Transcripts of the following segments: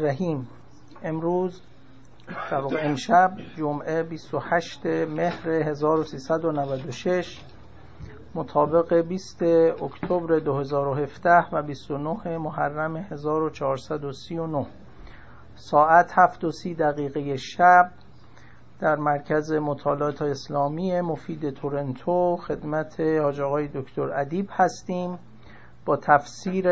رحیم. امروز در امشب جمعه 28 مهر 1396 مطابق 20 اکتبر 2017 و 29 محرم 1439 ساعت 7 و 30 دقیقه شب در مرکز مطالعات اسلامی مفید تورنتو خدمت حاج آقای دکتر ادیب هستیم. با تفسیر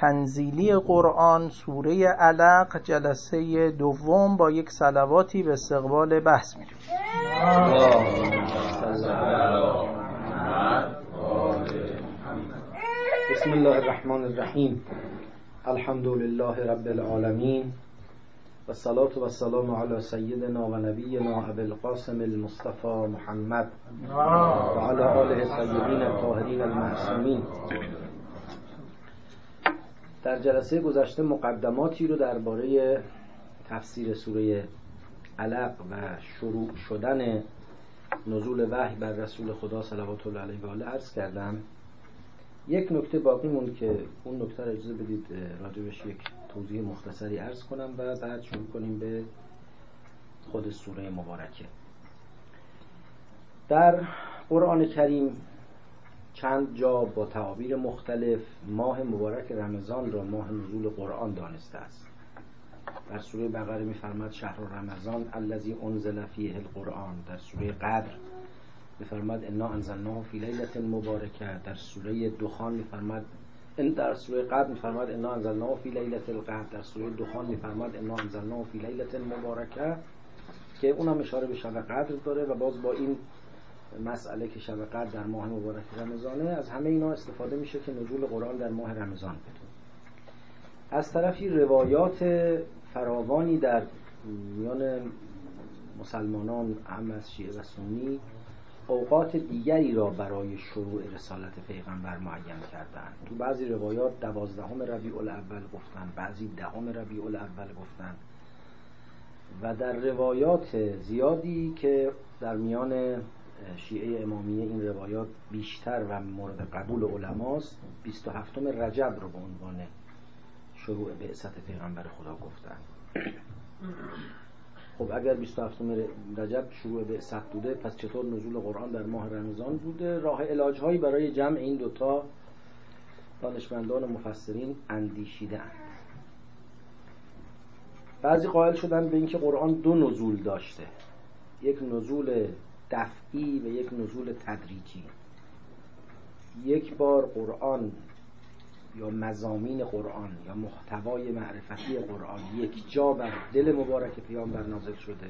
تنزیلی قرآن سوره علق جلسه دوم با یک سلواتی به استقبال بحث میریم. بسم الله الرحمن الرحیم. الحمد لله رب العالمین. و صلاة و سلام علی سیدنا و نبینا ابی القاسم المصطفى محمد. و علی آله الطیبین الطاهرین المعصومین. در جلسه گذشته مقدماتی رو درباره تفسیر سوره علق و شروع شدن نزول وحی بر رسول خدا صلوات الله علیه و آله عرض کردم. یک نکته باقی موند که اون نکته رو اجازه بدید راجبش یک توضیح مختصری عرض کنم و بعد شروع کنیم به خود سوره مبارکه. در قرآن کریم چند جا با تعابیر مختلف ماه مبارک رمضان را ماه نزول قرآن دانسته است. در سوره بقره میفرماد شهر رمضان الذی انزل فیه القرآن. در سوره قدر میفرماد انا انزلناه فی لیلت مبارکه. در سوره دخان میفرماد ان در سوره قدر میفرماد انا انزلناه فی لیلت القدر. در سوره دخان میفرماد انا انزلناه فی لیلت مبارکه. که اونم اشاره به شب قدر داره و باز با این مسئله که شب قدر در ماه مبارک رمضانه از همه اینا استفاده میشه که نزول قرآن در ماه رمضان بده. از طرفی روایات فراوانی در میان مسلمانان هم از شیعه و سنی اوقات دیگری را برای شروع رسالت پیغمبر معین کردند تو بعضی روایات دوازدهم ربیع الاول گفتن بعضی دهم ربیع الاول گفتن. و در روایات زیادی که در میان شیعه امامیه این روایات بیشتر و مورد قبول علماست. 27 رجب رو به عنوان شروع بعثت پیغمبر خدا گفتن. خب اگر 27 رجب شروع بعثت بوده پس چطور نزول قرآن در ماه رمضان بوده؟ راه علاج هایی برای جمع این دوتا دانشمندان مفسرین اندیشیده اند بعضی قائل شدن به اینکه قرآن دو نزول داشته. یک نزول دفعی و یک نزول تدریجی. یک بار قرآن یا مزامین قرآن یا محتوای معرفتی قرآن یک جا بر دل مبارک پیامبر نازل شده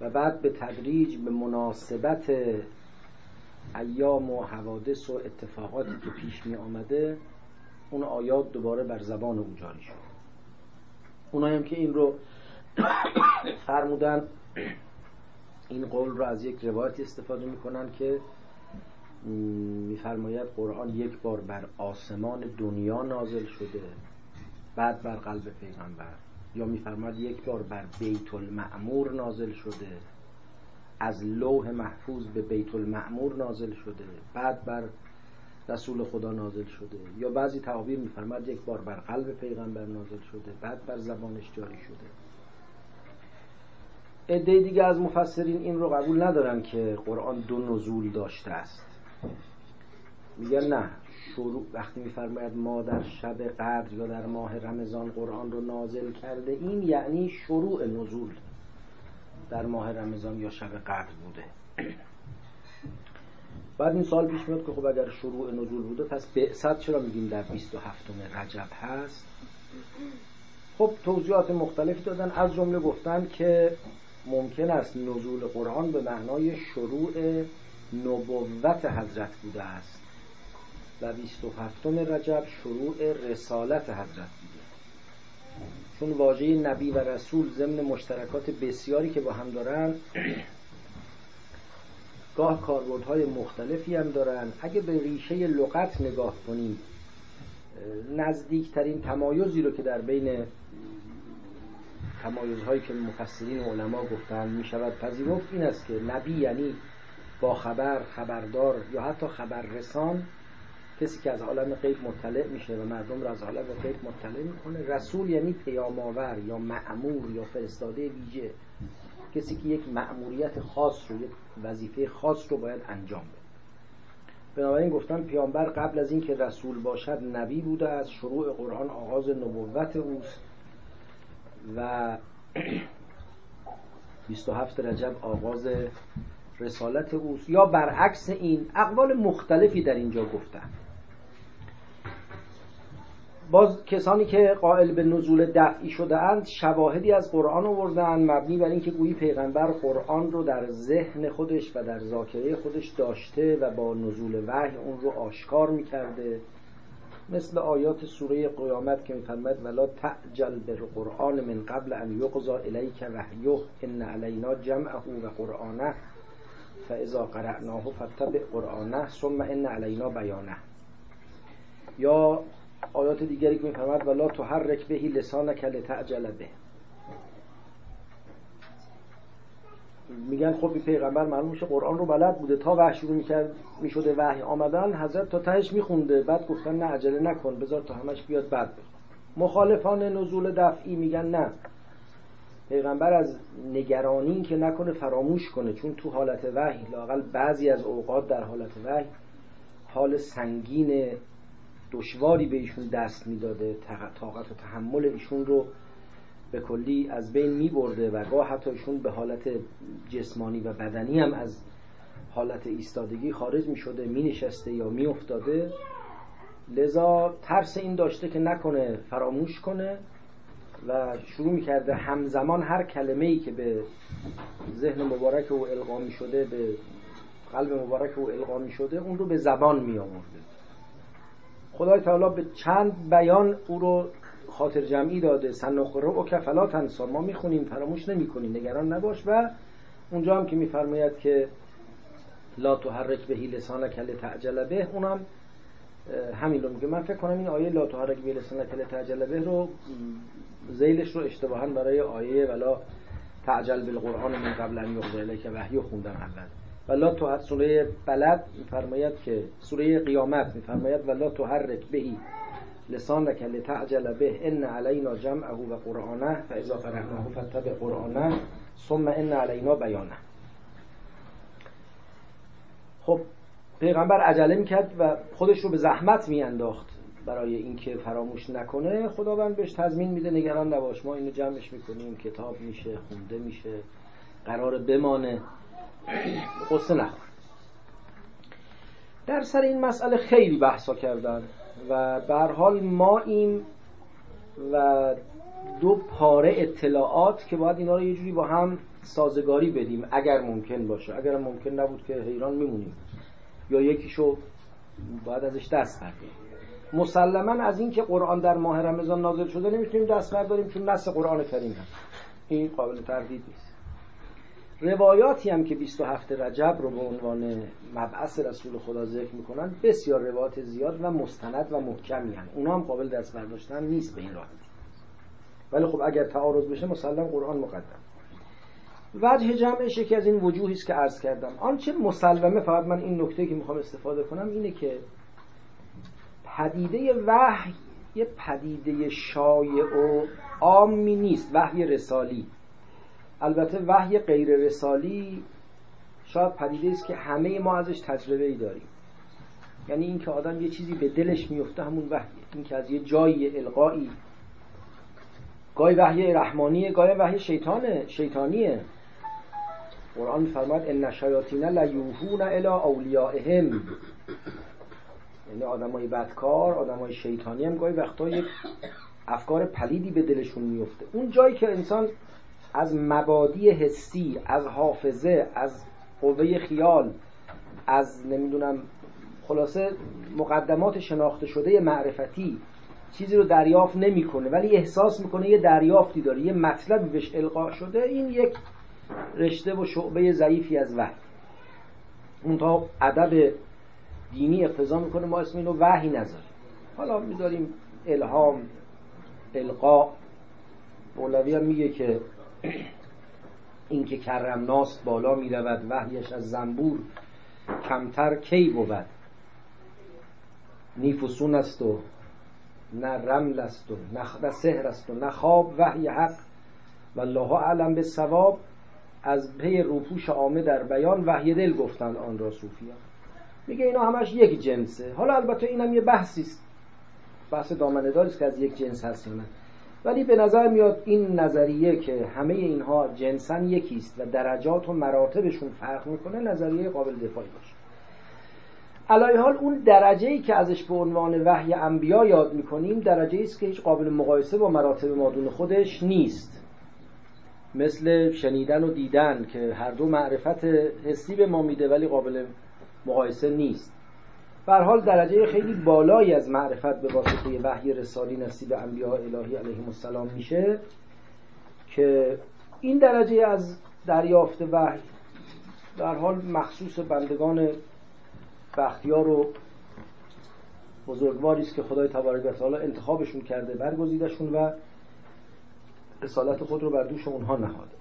و بعد به تدریج به مناسبت ایام و حوادث و اتفاقاتی که پیش می آمده اون آیات دوباره بر زبان او جاری شد. اونایی هم که این رو فرمودن این قول رو از یک روایتی استفاده می‌کنن که میفرماید قرآن یک بار بر آسمان دنیا نازل شده بعد بر قلب پیغمبر. یا میفرماید یک بار بر بیت المعمور نازل شده از لوح محفوظ به بیت المعمور نازل شده بعد بر رسول خدا نازل شده. یا بعضی تعابیر میفرماید یک بار بر قلب پیغمبر نازل شده بعد بر زبانش جاری شده. عده دیگه از مفسرین این رو قبول ندارن که قرآن دو نزول داشته است. میگن نه شروع وقتی میفرماید ما در شب قدر یا در ماه رمضان قرآن رو نازل کرده این یعنی شروع نزول در ماه رمضان یا شب قدر بوده. بعد این سال پیش میاد که خب اگر شروع نزول بوده پس بعثت چرا میگیم در 27 رجب هست؟ خب توضیحات مختلفی دادن از جمله گفتن که ممکن است نزول قرآن به معنای شروع نبوت حضرت بوده است. و 27 رجب شروع رسالت حضرت بوده. چون واژه نبی و رسول ضمن مشترکات بسیاری که با هم دارن گاه کاربردهای مختلفی هم دارن. اگه به ریشه لغت نگاه کنیم نزدیکترین تمایزی رو که در بین تمایزهایی که مفسرین و علما گفتن می شود پذیرفت این است که نبی یعنی با خبر خبردار یا حتی خبررسان کسی که از عالم غیب مطلع میشه و مردم را از عالم غیب مطلع می‌کنه. رسول یعنی پیامآور یا معمور یا فرستاده ویژه. کسی که یک مأموریت خاص رو یک وظیفه خاص رو باید انجام بده. بنابراین گفتن پیامبر قبل از اینکه رسول باشد نبی بوده از شروع قرآن آغاز نبوت اوست. و 27 رجب آغاز رسالت اوست. یا برعکس این اقوال مختلفی در اینجا گفتن. باز کسانی که قائل به نزول دفعی شده اند شواهدی از قرآن آوردن مبنی بر اینکه گویی پیغمبر قرآن رو در ذهن خودش و در ذاکره خودش داشته و با نزول وحی اون رو آشکار می‌کرده. مثل آیات سوره قیامت که میفرماید ولا تعجل قرآن من قبل ان یقضا الیک وحیه ان علینا جمعه و قرآنه فاذا قرأناه فتبع قرآنه ثم ان علینا بیانه. یا آیات دیگری که میفرماید ولا تحرک بهی لسانک لتعجل به. میگن خب این پیغمبر معلوم میشه قرآن رو بلد بوده. تا وحی شروع می‌کرد می‌شده وحی آمدن حضرت تا تهش میخونده. بعد گفتن نه عجله نکن بذار تا همش بیاد بعد مخالفان نزول دفعی میگن نه. پیغمبر از نگرانی که نکنه فراموش کنه چون تو حالت وحی لاقل بعضی از اوقات در حالت وحی حال سنگین دشواری به ایشون دست می‌داده طاقت و تحمل ایشون رو به کلی از بین می برده و گاه حتی ایشون به حالت جسمانی و بدنی هم از حالت ایستادگی خارج می شده می نشسته یا می افتاده لذا ترس این داشته که نکنه فراموش کنه و شروع می کرده همزمان هر کلمه ای که به ذهن مبارک او القا می شده به قلب مبارک او القا می شده اون رو به زبان می آورده خدای تعالی به چند بیان او رو خاطر جمعی داده. سنخره و کفلا تنسا ما می‌خونیم فراموش نمی‌کنیم نگران نباش و اونجا هم که میفرماید که لا تحرک بهی لسان کل تعجل به اونم همین رو میگه. من فکر کنم این آیه لا تحرک به لسان کل تعجل به رو زیلش رو اشتباها برای آیه ولا تعجل بالقرآن من قبل ان یقضی که وحی خوندم اول. ولا تو سوره بلد میفرماید که سوره قیامت میفرماید ولا تحرک بهی لسانک لتعجل به. ان علینا جمعه و قرآنه فاذا قرأناه فتبع قرآنه ثم ان علینا بیانه خب پیغمبر عجله می‌کرد و خودش رو به زحمت میانداخت برای اینکه فراموش نکنه. خداوند بهش تضمین میده نگران نباش ما اینو جمعش می‌کنیم کتاب میشه خونده میشه قرار بمانه. قصه نخور در سر این مسئله خیلی بحثا کردن. و به حال ما این و دو پاره اطلاعات که باید اینا رو یه جوری با هم سازگاری بدیم اگر ممکن باشه. اگر ممکن نبود که حیران میمونیم. یا یکیشو باید ازش دست برداریم مسلما از اینکه قرآن در ماه رمضان نازل شده نمی‌تونیم دست برداریم چون نص قرآن کریم هست. این قابل تردید نیست. روایاتی هم که 27 رجب رو به عنوان مبعث رسول خدا ذکر می‌کنن بسیار روایات زیاد و مستند و محکمی هم اونا هم قابل دست برداشتن نیست به این راحتی. ولی خب اگر تعارض بشه مسلم قرآن مقدم. وجه جمعش یکی از این وجوهی است که عرض کردم. آنچه مسلمه فقط من این نکته که می‌خوام استفاده کنم اینه که پدیده وحی یه پدیده شایع و عامی نیست. وحی رسالی. البته وحی غیر رسالی شاید پدیده است که همه ما ازش تجربه ای داریم. یعنی اینکه آدم یه چیزی به دلش میفته همون وحیه. اینکه از یه جایی القایی. گاهی وحی رحمانیه گاهی وحی شیطانه شیطانیه. قرآن فرماد ان شیاطین لیوحون الی اولیائهم. یعنی آدمای بدکار آدمای شیطانی هم گاهی وقتا یک افکار پلیدی به دلشون میفته اون جایی که انسان از مبادی حسی از حافظه از قوه خیال از نمی‌دونم خلاصه مقدمات شناخته شده معرفتی چیزی رو دریافت نمی‌کنه ولی احساس می‌کنه یه دریافتی داره یه مطلبی بهش القا شده این یک رشته و شعبه ضعیفی از وحی. اون تا ادب دینی اقتضا می‌کنه ما اسم اینو وحی نذاریم. حالا می‌ذاریم الهام القا. مولوی هم میگه که اینکه کرم ناست بالا می رود وحیش از زنبور کمتر کی بود؟ نیفوسون است و نه رمل است و نه سهر است و نه خواب وحی حق. والله اعلم به ثواب از پی روپوش عامه در بیان وحی دل گفتند آن را صوفیان. میگه اینا همش یک جنسه. حالا البته اینم یه بحثی است. بحث دامنه است که از یک جنس هست ولی به نظر میاد این نظریه که همه اینها جنسن یکی است و درجات و مراتبشون فرق می‌کنه نظریه قابل دفاعی باشه. علای حال اون درجه ای که ازش به عنوان وحی انبیا یاد می‌کنیم درجه است که هیچ قابل مقایسه با مراتب مادون خودش نیست. مثل شنیدن و دیدن که هر دو معرفت حسی به ما میده ولی قابل مقایسه نیست. بر حال درجه خیلی بالایی از معرفت به واسطه وحی رسالی نصیب انبیاء الهی علیهم السلام میشه که این درجه از دریافت وحی در حال مخصوص بندگان بختیار و بزرگواری است که خدای تبارک و تعالی انتخابشون کرده برگزیدشون و رسالت خود رو بر دوش اونها نهاده.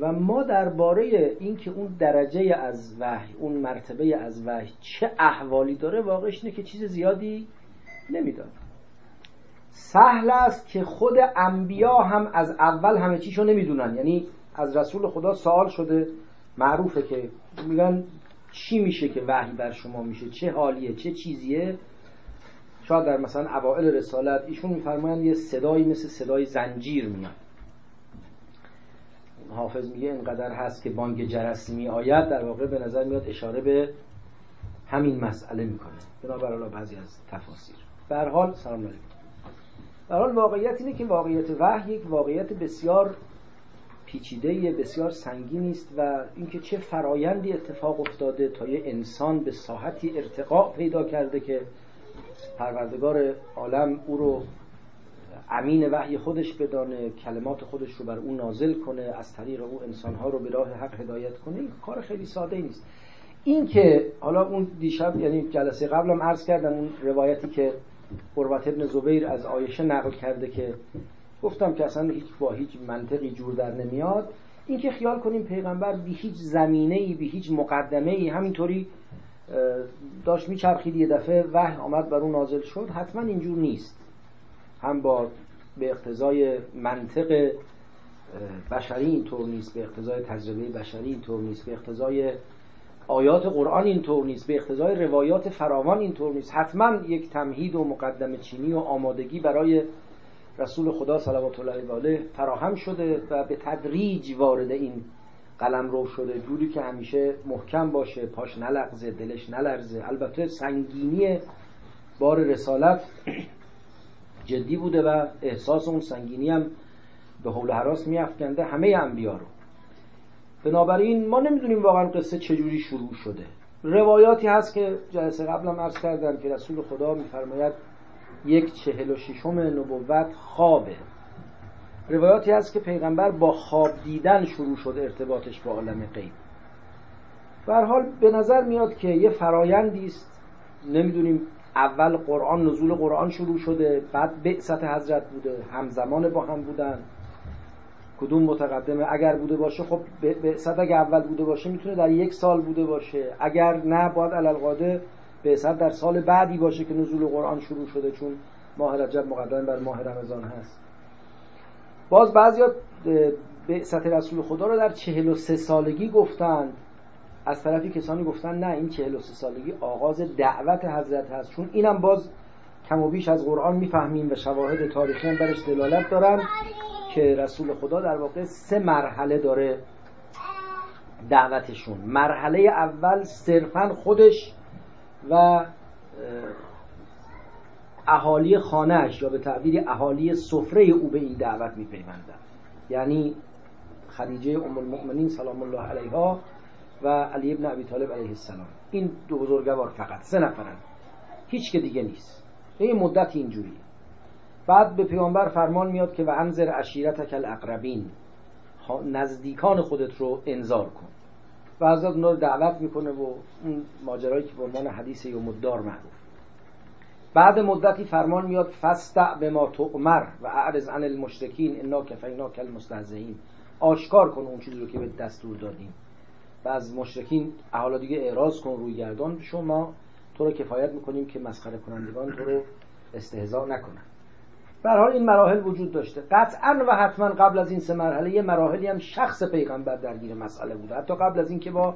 و ما درباره اینکه اون درجه از وحی اون مرتبه از وحی چه احوالی داره واقعش اینه که چیز زیادی نمی‌داد سهل است که خود انبیا هم از اول همه چیشو نمی‌دونن. یعنی از رسول خدا سوال شده معروفه که میگن چی میشه که وحی بر شما میشه؟ چه حالیه؟ چه چیزیه؟ شاید در مثلا اوائل رسالت ایشون میفرمایند یه صدایی مثل صدای زنجیر میاد. حافظ میگه اینقدر هست که بانگ جرس می آید در واقع به نظر میاد اشاره به همین مسئله می‌کنه. بنابراین بعضی از تفاسیر به حال سلام علیکم. به حال واقعیت اینه که واقعیت وحی یک واقعیت بسیار پیچیده بسیار سنگین است و اینکه چه فرایندی اتفاق افتاده تا یه انسان به ساحتی ارتقاء پیدا کرده که پروردگار عالم او رو امین وحی خودش بدانه کلمات خودش رو بر او نازل کنه از طریق او انسانها رو به راه حق هدایت کنه. این کار خیلی ساده نیست. این که حالا اون دیشب یعنی جلسه قبلم عرض کردم اون روایتی که قربت ابن زبیر از آیشه نقل کرده که گفتم که اصلا هیچ با هیچ منطقی جور در نمیاد. این که خیال کنیم پیغمبر بی هیچ زمینه ای بی هیچ مقدمه ای همینطوری داشت میچرخید یه دفعه وحی آمد بر اون نازل شد. حتما اینجور نیست. هم با به اقتضای منطق بشری اینطور نیست به اقتضای تجربه بشری اینطور نیست به اقتضای آیات قرآن اینطور نیست به اقتضای روایات فراوان اینطور نیست. حتما یک تمهید و مقدم چینی و آمادگی برای رسول خدا صلوات الله علیه فراهم شده و به تدریج وارد این قلم رو شده. جوری که همیشه محکم باشه پاش نلغزه دلش نلرزه. البته سنگینی بار رسالت جدی بوده و احساس اون سنگینی هم به حول حراس میافکنده همه انبیا رو. بنابراین ما نمی‌دونیم واقعا قصه چجوری شروع شده. روایاتی هست که جلسه قبلم عرض کردم که رسول خدا میفرماید یک چهل و ششم نبوت خوابه. روایاتی هست که پیغمبر با خواب دیدن شروع شد ارتباطش با عالم غیب. حال به نظر میاد که یه فرایندی است. نمی‌دونیم اول قرآن نزول قرآن شروع شده بعد بعثت حضرت بوده همزمان با هم بودن. کدوم متقدمه؟ اگر بوده باشه خب بعثت اگر اول بوده باشه می‌تونه در یک سال بوده باشه. اگر نه باید علالقاده بعثت در سال بعدی باشه که نزول قرآن شروع شده چون ماه رجب مقدم بر ماه رمضان هست. باز بعضی بعثت رسول خدا رو در چهل و سه سالگی گفتند. از طرفی کسانی گفتن نه این 43 سالگی آغاز دعوت حضرت هست. چون اینم باز کم و بیش از قرآن می‌فهمیم و شواهد تاریخی هم برش دلالت دارن که رسول خدا در واقع سه مرحله داره دعوتشون. مرحله اول صرفا خودش و اهالی خانهش یا به تعبیر اهالی سفره او به این دعوت میپیوندن. یعنی خدیجه ام المؤمنین سلام الله علیها و علی ابن ابی طالب علیه السلام. این دو بزرگوار فقط سه نفرن. هیچ که دیگه نیست. یه مدت اینجوری بعد به پیامبر فرمان میاد که و انذر عشیرتک الاقربین. نزدیکان خودت رو انذار کن. و حضرت اونا رو دعوت می‌کنه و اون ماجرایی که به عنوان حدیث یوم الدار معروف. بعد مدتی فرمان میاد فستع به ما تؤمر و اعرض عن المشرکین انا کفیناک المستهزئین آشکار کن اون چیزی رو که به دستور دادیم. و از مشرکین حالا دیگه اعراض کن روی گردان. شما تو رو کفایت می‌کنیم که مسخره کنندگان تو رو استهزا نکنن. حال این مراحل وجود داشته. قطعا و حتما قبل از این سه مرحله یه مراحلی هم شخص پیغمبر درگیر مسئله بوده. حتی قبل از اینکه با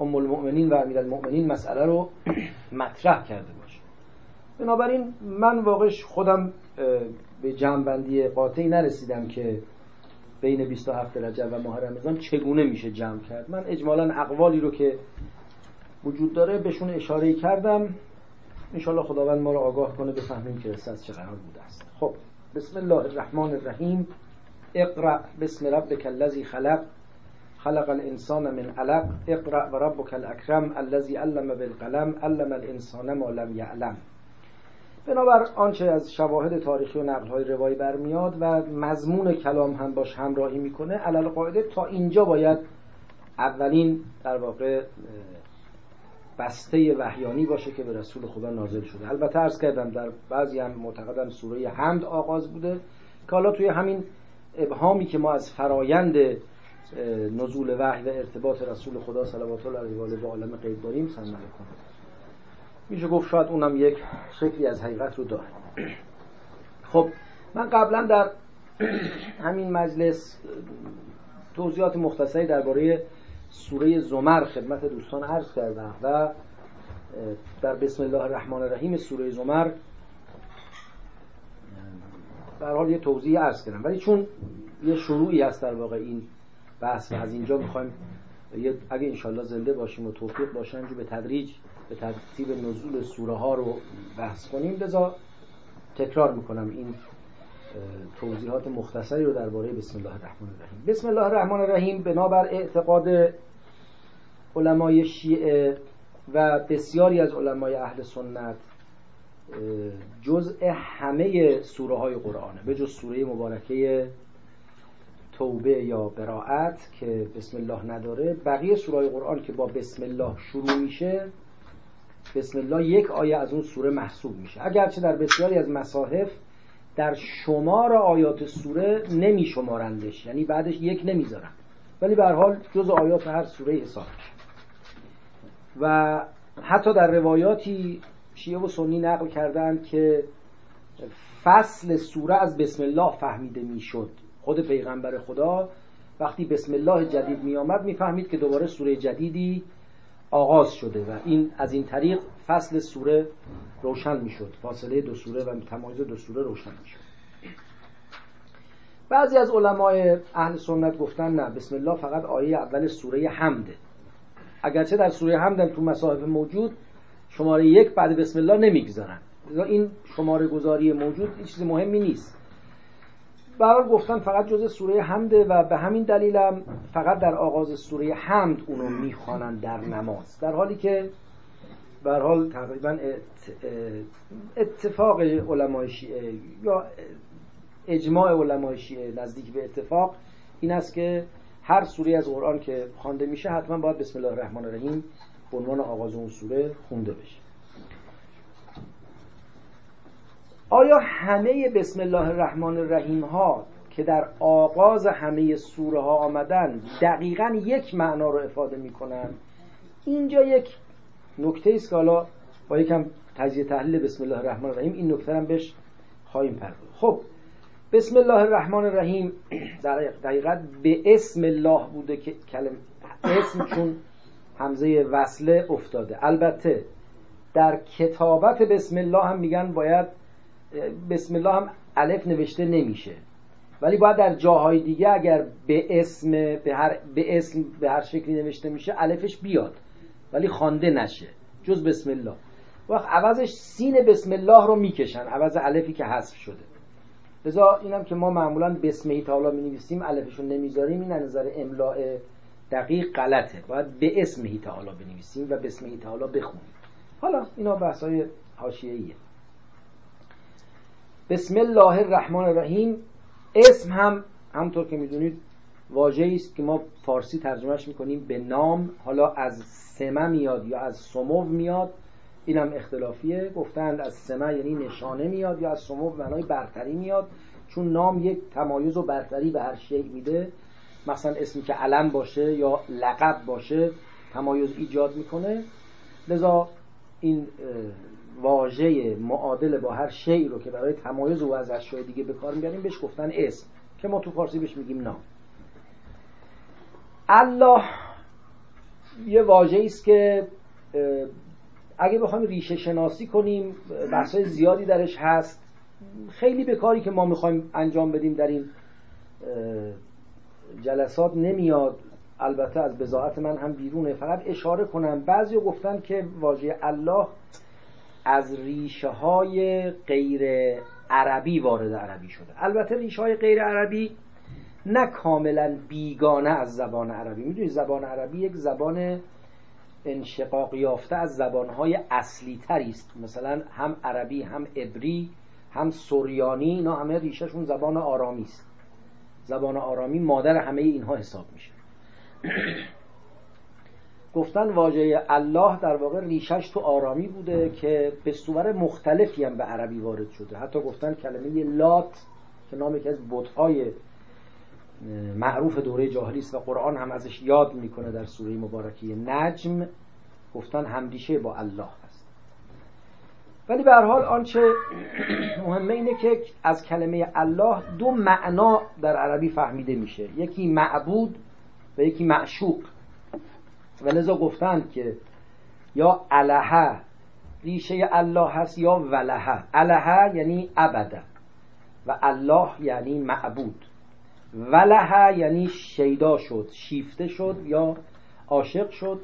ام المؤمنین و امیر المؤمنین مسئله رو مطرح کرده باشه بنابراین من واقعش خودم به جمع قاطعی نرسیدم که بین 27 رجب و ماه رمضان چگونه میشه جمع کرد؟ من اجمالا اقوالی رو که وجود داره بهشون اشاره کردم. انشالله خداوند ما رو آگاه کنه بفهمیم که از چه قرار بوده است. خب بسم الله الرحمن الرحیم. اقرأ بسم ربک الذی خلق. خلق الانسان من علق. اقرأ و ربک الاکرم الذی علم بالقلم. علم الانسان ما لم یعلم. بنابر آنچه از شواهد تاریخی و نقل های روایی برمیاد و مضمون کلام هم باش همراهی می‌کنه علل قاعده تا اینجا باید اولین در واقع بسته وحیانی باشه که به رسول خدا نازل شده. البته ارز کردم در بعضی هم معتقدن سوره حمد آغاز بوده که حالا توی همین ابهامی که ما از فرایند نزول وحی و ارتباط رسول خدا صلوات الله علیه و آله با عالم غیب داریم سن کنیم میشه گفت شاید اونم یک شکلی از حقیقت رو داره. خب من قبلا در همین مجلس توضیحات مختصری درباره سوره زمر خدمت دوستان عرض کردم و در بسم الله الرحمن الرحیم سوره زمر در حال یه توضیح عرض کردم. ولی چون یه شروعی هست در واقع این بحث و از اینجا می‌خوایم اگه انشالله زنده باشیم و توفیق باشن جو به تدریج به ترتیب نزول سوره ها رو بحث کنیم. لذا تکرار می‌کنم این توضیحات مختصری رو درباره بسم الله الرحمن الرحیم. بسم الله الرحمن الرحیم بنابر اعتقاد علمای شیعه و بسیاری از علمای اهل سنت جزء همه سوره های قرآنه به جز سوره مبارکه توبه یا براعت که بسم الله نداره بقیه سوره قرآن که با بسم الله شروع میشه بسم الله یک آیه از اون سوره محسوب میشه. اگرچه در بسیاری از مصاحف در شمار آیات سوره نمی شمارندش یعنی بعدش یک نمی‌ذارن. ولی به حال جز آیات هر سوره حساب و حتی در روایاتی شیعه و سنی نقل کردند که فصل سوره از بسم الله فهمیده می‌شد. خود پیغمبر خدا وقتی بسم الله جدید می آمد می‌فهمید که دوباره سوره جدیدی آغاز شده و این از این طریق فصل سوره روشن می‌شد. فاصله دو سوره و تمایز دو سوره روشن می‌شد. بعضی از علمای اهل سنت گفتن نه بسم الله فقط آیه اول سوره حمده. اگرچه در سوره حمد تو مصاحف موجود شماره یک بعد بسم الله نمی‌گذارن. این شماره گذاری موجود این چیز مهمی نیست. برای گفتن فقط جز سوره حمده و به همین دلیلم فقط در آغاز سوره حمد اونو می‌خوانن در نماز. در حالی که حال تقریبا اتفاق علمای شیعه یا اجماع علمای شیعه نزدیک به اتفاق این است که هر سوره از قرآن که خوانده میشه حتما باید بسم الله الرحمن الرحیم به عنوان آغاز اون سوره خونده بشه. آیا همه بسم الله الرحمن الرحیم ها که در آغاز همه سوره ها آمدن دقیقا یک معنا رو افاده می‌کنن؟ اینجا یک نکته است که حالا با یکم تجزیه تحلیل بسم الله الرحمن الرحیم این نکته هم بهش خواهیم پرداخت. خب بسم الله الرحمن الرحیم در دقیقت به اسم الله بوده که کلم اسم چون همزه وصله افتاده. البته در کتابت بسم الله هم میگن باید بسم الله هم الف نوشته نمیشه. ولی باید در جاهای دیگه اگر به اسم به هر, به اسم به هر شکلی نوشته میشه الفش بیاد. ولی خوانده نشه. جز بسم الله. وقت عوضش سین بسم الله رو می‌کشن. عوض الفی که حذف شده. لذا اینم که ما معمولا بسمه تعالی می نویسیم الفشون نمی‌ذاریم. این نظر املاء دقیق غلطه. باید به اسمه تعالی بنویسیم و بسمه تعالی بخونیم. حالا اینا بحث های حاشیه‌ایه. بسم الله الرحمن الرحیم. اسم هم همطور که می‌دونید واژه‌ای است که ما فارسی ترجمهش می‌کنیم به نام. حالا از سمه میاد یا از سمو میاد. اینم اختلافیه. گفتند از سمه یعنی نشانه میاد یا از سمو معنای برتری میاد. چون نام یک تمایز و برتری به هر شیء میده. مثلا اسمی که علم باشه یا لقب باشه تمایز ایجاد می‌کنه. لذا این واژه معادل با هر شی رو که برای تمایز او از اشیاء دیگه به کار می‌بریم بهش گفتن اسم که ما تو فارسی بهش میگیم نام. الله یه واژه است که اگه بخوایم ریشه شناسی کنیم بحثای زیادی درش هست. خیلی به کاری که ما می‌خوایم انجام بدیم در این جلسات نمیاد. البته از بزاعت من هم بیرونه. فقط اشاره کنم. بعضی گفتن که واژه الله از ریشه های غیر عربی وارد عربی شده. البته ریشه های غیر عربی نه کاملا بیگانه از زبان عربی. می‌دونید زبان عربی یک زبان انشقاق یافته از زبانهای اصلی است. مثلا هم عربی هم عبری هم سوریانی اینا همه ریشهشون زبان آرامی است. زبان آرامی مادر همه اینها حساب میشه. گفتن واژه الله در واقع ریشش تو آرامی بوده که به صور مختلفی هم به عربی وارد شده. حتی گفتن کلمه لات که نام یکی از بتهای معروف دوره جاهلی است و قرآن هم ازش یاد می‌کنه در سوره مبارکه نجم گفتن همریشه با الله هست ولی به هر حال آنچه مهمه اینه که از کلمه الله دو معنا در عربی فهمیده میشه. یکی معبود و یکی معشوق. و لذا گفتند که یا الهه ریشه الله هست یا ولهه الهه یعنی ابدا و الله یعنی معبود. ولهه یعنی شیدا شد شیفته شد یا عاشق شد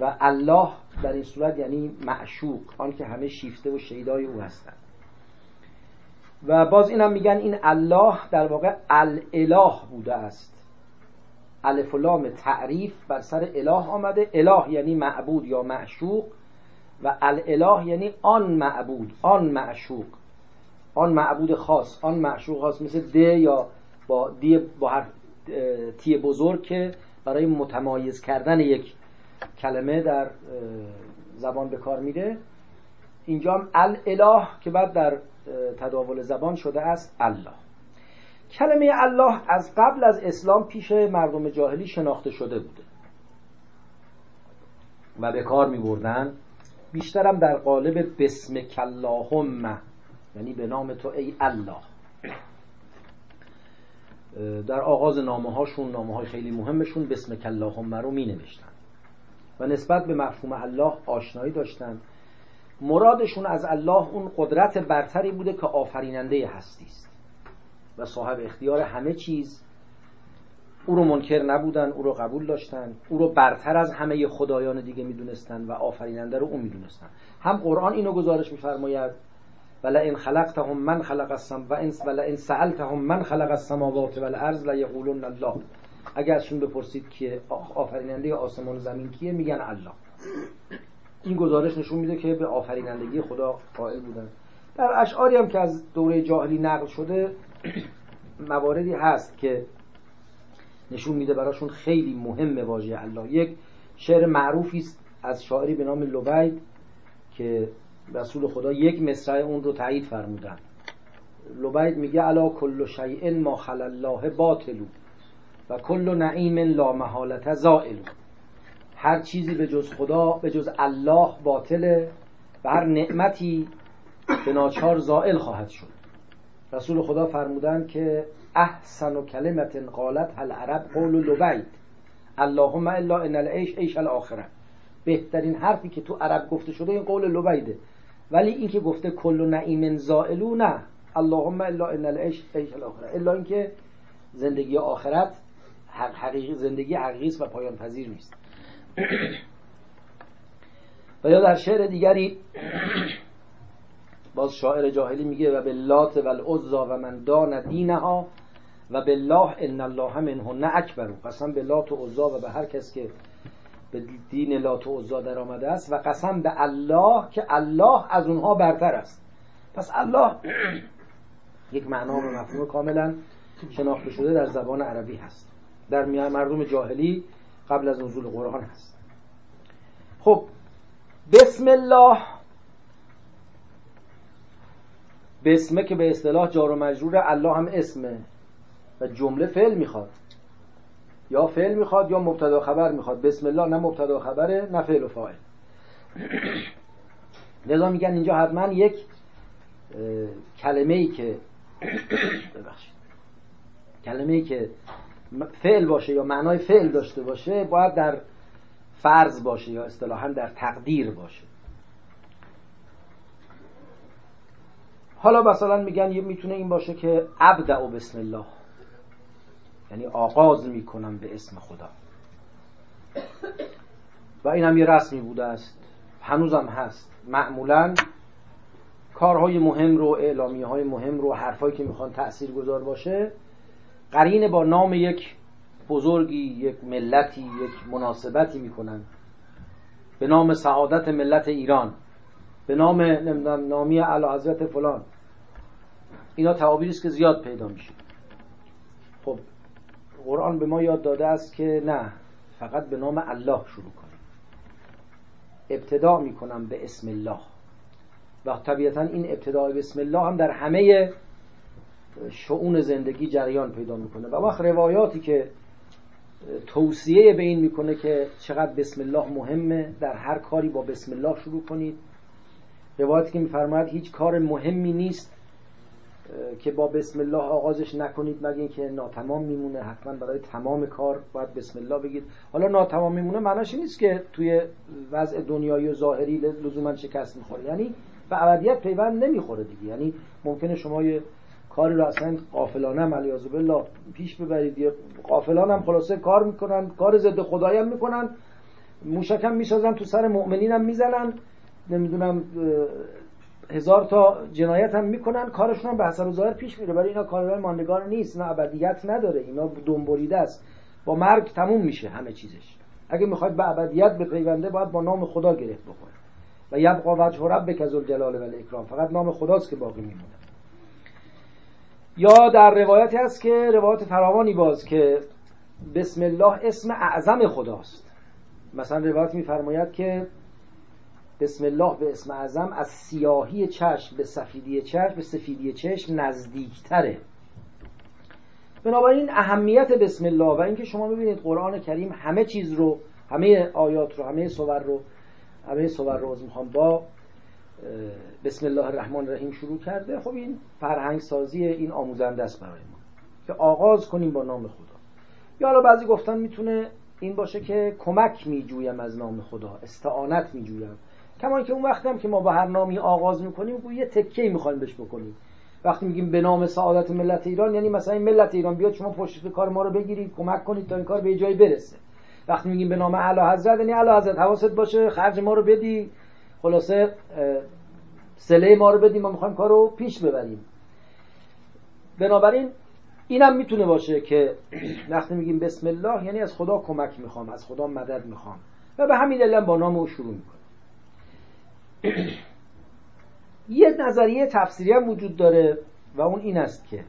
و الله در این صورت یعنی معشوق آن که همه شیفته و شیدای او هستند. و باز اینم میگن این الله در واقع الاله بوده است. الف لام تعریف بر سر اله آمده. اله یعنی معبود یا معشوق و الاله یعنی آن معبود آن معشوق. آن معبود خاص آن معشوق خاص مثل ده یا با دی با هر تی بزرگ که برای متمایز کردن یک کلمه در زبان به کار میره. اینجا هم الاله که بعد در تداول زبان شده است الله. کلمه الله از قبل از اسلام پیش مردم جاهلی شناخته شده بوده. و به کار می بردن بیشترم در قالب بسم کلاهم یعنی به نام تو ای الله. در آغاز نامه هاشون نامه های خیلی مهمشون بسم کلاهم رو می نوشتن و نسبت به مفهوم الله آشنایی داشتن. مرادشون از الله اون قدرت برتری بوده که آفریننده هستی است. و صاحب اختیار همه چیز او رو منکر نبودن او رو قبول داشتن او رو برتر از همه خدایان دیگه می‌دونستن و آفریننده رو او می‌دونستن. هم قرآن اینو گزارش میفرماید ولا ان خلقتهم من خلق السم و ان ولا ان سالتهم من خلق السماوات والارض لا الله. اگر ازشون بپرسید که آفریننده آسمان و زمین کیه میگن الله. این گزارش نشون میده که به آفرینندگی خدا قائل بودن. در اشعاری هم که از دوره جاهلی نقل شده مواردی هست که نشون میده براشون خیلی مهم واژه الله. یک شعر معروفی است از شاعری به نام لوبید که رسول خدا یک مصرع اون رو تایید فرمودن. لوبید میگه الا کل شیء ما خل الله باطلو و کل نعیم لا محالت زائل. هر چیزی به جز خدا به جز الله باطله و هر نعمتی به ناچار زائل خواهد شد. رسول خدا فرمودن که احسن و کلمت قالت هل عرب قول لبید اللهم الا ان العیش عیش الاخره. بهترین حرفی که تو عرب گفته شده این قول لبیده ولی این که گفته کل نعیم زائلو نه. اللهم الا ان العیش عیش الاخره. الا اینکه زندگی آخرت حقیقی زندگی حقیقی و پایان پذیر نیست. و یا در شعر دیگری باز شاعر جاهلی میگه و به لات و العزا و من دان دینها و بالله ان الله منهن اکبر. قسم به لات و عزا و به هر کس که به دین لات و عزا در آمده است و قسم به الله که الله از اونها برتر است. پس الله یک معنا و مفهوم کاملا شناخته شده در زبان عربی هست. در مردم جاهلی قبل از نزول قرآن هست. خب بسم الله بسمه که به اصطلاح جار و مجرور الله هم اسمه. و جمله فعل می‌خواد. یا فعل می‌خواد یا مبتدا خبر می‌خواد. بسم الله نه مبتدا خبره نه فعل و فاعل. لذا میگن اینجا حتما یک کلمه ای که ببخشید. کلمه ای که فعل باشه یا معنای فعل داشته باشه باید در فرض باشه یا اصطلاحا در تقدیر باشه. حالا مثلا میگن یه می‌تونه این باشه که ابدع و بسم الله. یعنی آغاز می‌کنم به اسم خدا. و این هم یه رسمی بوده است. هنوزم هست. معمولا کارهای مهم رو اعلامی های مهم رو حرفایی که می‌خوان تأثیر گذار باشه قرین با نام یک بزرگی یک ملتی یک مناسبتی می‌کنن. به نام سعادت ملت ایران. به نام نمی‌دونم نامی اعلی فلان. اینا تعابیری است که زیاد پیدا میشه. خب قرآن به ما یاد داده است که نه فقط به نام الله شروع کنیم ابتدا می‌کنم به اسم الله. و طبیعتا این ابتدا بسم الله هم در همه شعون زندگی جریان پیدا می‌کنه. و وقت روایاتی که توصیه به این می‌کنه که چقدر بسم الله مهمه در هر کاری با بسم الله شروع کنید. روایتی که میفرماید هیچ کار مهمی نیست که با بسم الله آغازش نکنید مگه اینکه ناتمام میمونه حتما برای تمام کار باید بسم الله بگید. حالا ناتمام میمونه معناش نیست که توی وضع دنیایی و ظاهری لزوما شکست می‌خوره. یعنی به ابدیت پیوند نمی‌خوره دیگه. یعنی ممکنه شما یه کاری رو اصلا قافلانه هم بالله پیش ببرید. یه قافلان هم خلاصه کار می‌کنن کار ضد خدایی هم می‌کنن موشکم می‌سازن تو سر مؤمنین هم می‌زنن. نمی‌دونم هزار تا جنایت هم می‌کنن کارشون هم به حسب ظاهر پیش میره. برای اینا کارهای ماندگار نیست نه ابدیت نداره. اینا دنبریده است. با مرگ تموم میشه همه چیزش. اگه می‌خواید به ابدیت به پیونده باید با نام خدا گرفت بکنه و یبقا وجه ربک ذوالجلال و الاکرام. فقط نام خداست که باقی میمونه. یا در روایتی هست که روایت فراوانی باز که بسم الله اسم اعظم خداست. مثلا روایت میفرماید که بسم الله به اسم اعظم از سیاهی چشم به سفیدی چشم به سفیدی چشم نزدیکتره. بنابراین اهمیت بسم الله و اینکه شما ببینید قرآن کریم همه چیز رو همه آیات رو همه سور رو همه سور رو می‌خوام با بسم الله الرحمن الرحیم شروع کرده. خب این فرهنگ سازی این آموزنده است برای ما که آغاز کنیم با نام خدا. یا حالا بعضی گفتن می‌تونه این باشه که کمک میجویم از نام خدا استعانت میجویم. کما که اون وقتی هم که ما با هر نامی آغاز می‌کنیم یه تکه می‌خوایم بهش بکنیم. وقتی میگیم به نام سعادت ملت ایران یعنی مثلا این ملت ایران بیاد شما پشت کار ما رو بگیرید کمک کنید تا این کار به جایی برسه. وقتی میگیم به نام اعلی حضرت یعنی اعلی حضرت حواست باشه خرج ما رو بدی خلاصه سله ما رو بدیم ما می‌خوایم کار رو پیش ببریم. بنابراین اینم می‌تونه باشه که وقتی میگیم بسم الله یعنی از خدا کمک می‌خوام از خدا مدد می‌خوام. و به همین دلیل با نام او شروع می‌کنم یه نظریه تفسیری هم وجود داره و اون این است که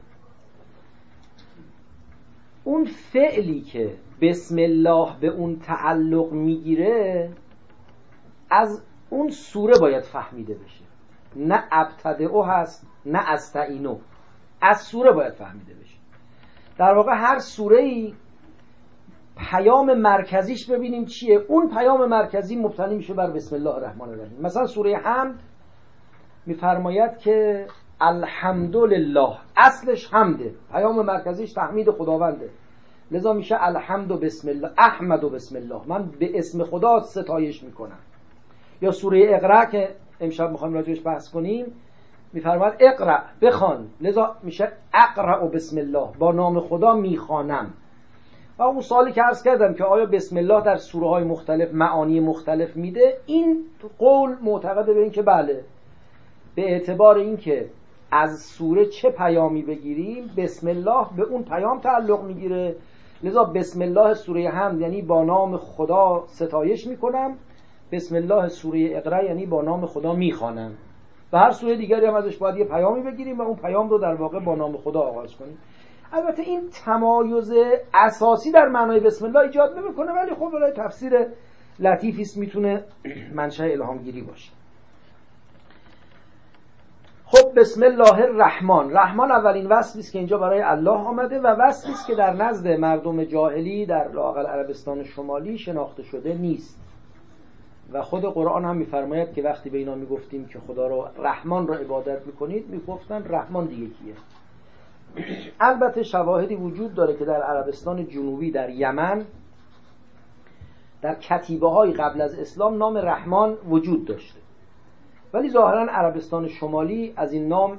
اون فعلی که بسم الله به اون تعلق می‌گیره از اون سوره باید فهمیده بشه. نه ابتدعو هست نه استعینو. از سوره باید فهمیده بشه. در واقع هر سوره ای پیام مرکزیش ببینیم چیه. اون پیام مرکزی مبتنی میشه بر بسم الله الرحمن الرحیم. مثلا سوره حمد میفرماید که الحمدلله. اصلش حمده. پیام مرکزیش تحمید خداونده. لذا میشه الحمد و بسم الله احمد و بسم الله. من به اسم خدا ستایش می‌کنم. یا سوره اقرا که امشب می‌خوایم راجعش بحث کنیم میفرماید اقرا بخوان. لذا میشه اقرا و بسم الله. با نام خدا می‌خوانم. و اون سوالی که عرض کردم که آیا بسم الله در سوره های مختلف معانی مختلف میده این قول معتقده به این که بله. به اعتبار اینکه از سوره چه پیامی بگیریم بسم الله به اون پیام تعلق می‌گیره. لذا بسم الله سوره حمد یعنی با نام خدا ستایش می‌کنم. بسم الله سوره اقرا یعنی با نام خدا می‌خوانم. و هر سوره دیگری هم ازش باید یه پیامی بگیریم و اون پیام رو در واقع با نام خدا آغاز کنیم. البته این تمایز اساسی در معنای بسم الله ایجاد نمی‌کنه ولی خب برای تفسیر لطیفی است می‌تونه منشأ الهام گیری باشه. خب بسم الله الرحمن. رحمان اولین وصفی است که اینجا برای الله آمده و وصفی است که در نزد مردم جاهلی در لاقل عربستان شمالی شناخته شده نیست. و خود قرآن هم میفرماید که وقتی به اینا می‌گفتیم که خدا رو رحمان رو عبادت می‌کنید می‌گفتن رحمان دیگه کیه؟ البته شواهدی وجود داره که در عربستان جنوبی در یمن در کتیبه های قبل از اسلام نام رحمان وجود داشته. ولی ظاهرا عربستان شمالی از این نام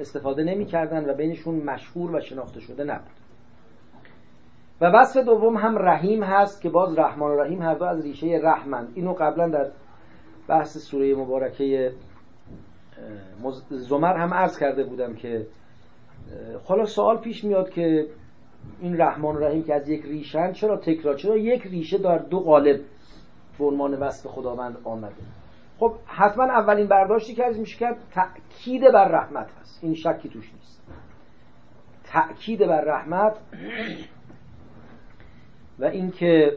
استفاده نمی کردن و بینشون مشهور و شناخته شده نبود. و وصف دوم هم رحیم هست که باز رحمان و رحیم هر دو از ریشه رحمن. اینو قبلا در بحث سوره مبارکه زمر هم عرض کرده بودم که حالا سوال پیش میاد که این رحمان و رحیم که از یک ریشن چرا تکرار چرا یک ریشه در دو قالب عنوان وصف خداوند آمده؟ خب حتما اولین برداشتی که از میشه کرد تأکید بر رحمت هست این شکی توش نیست. تأکید بر رحمت و اینکه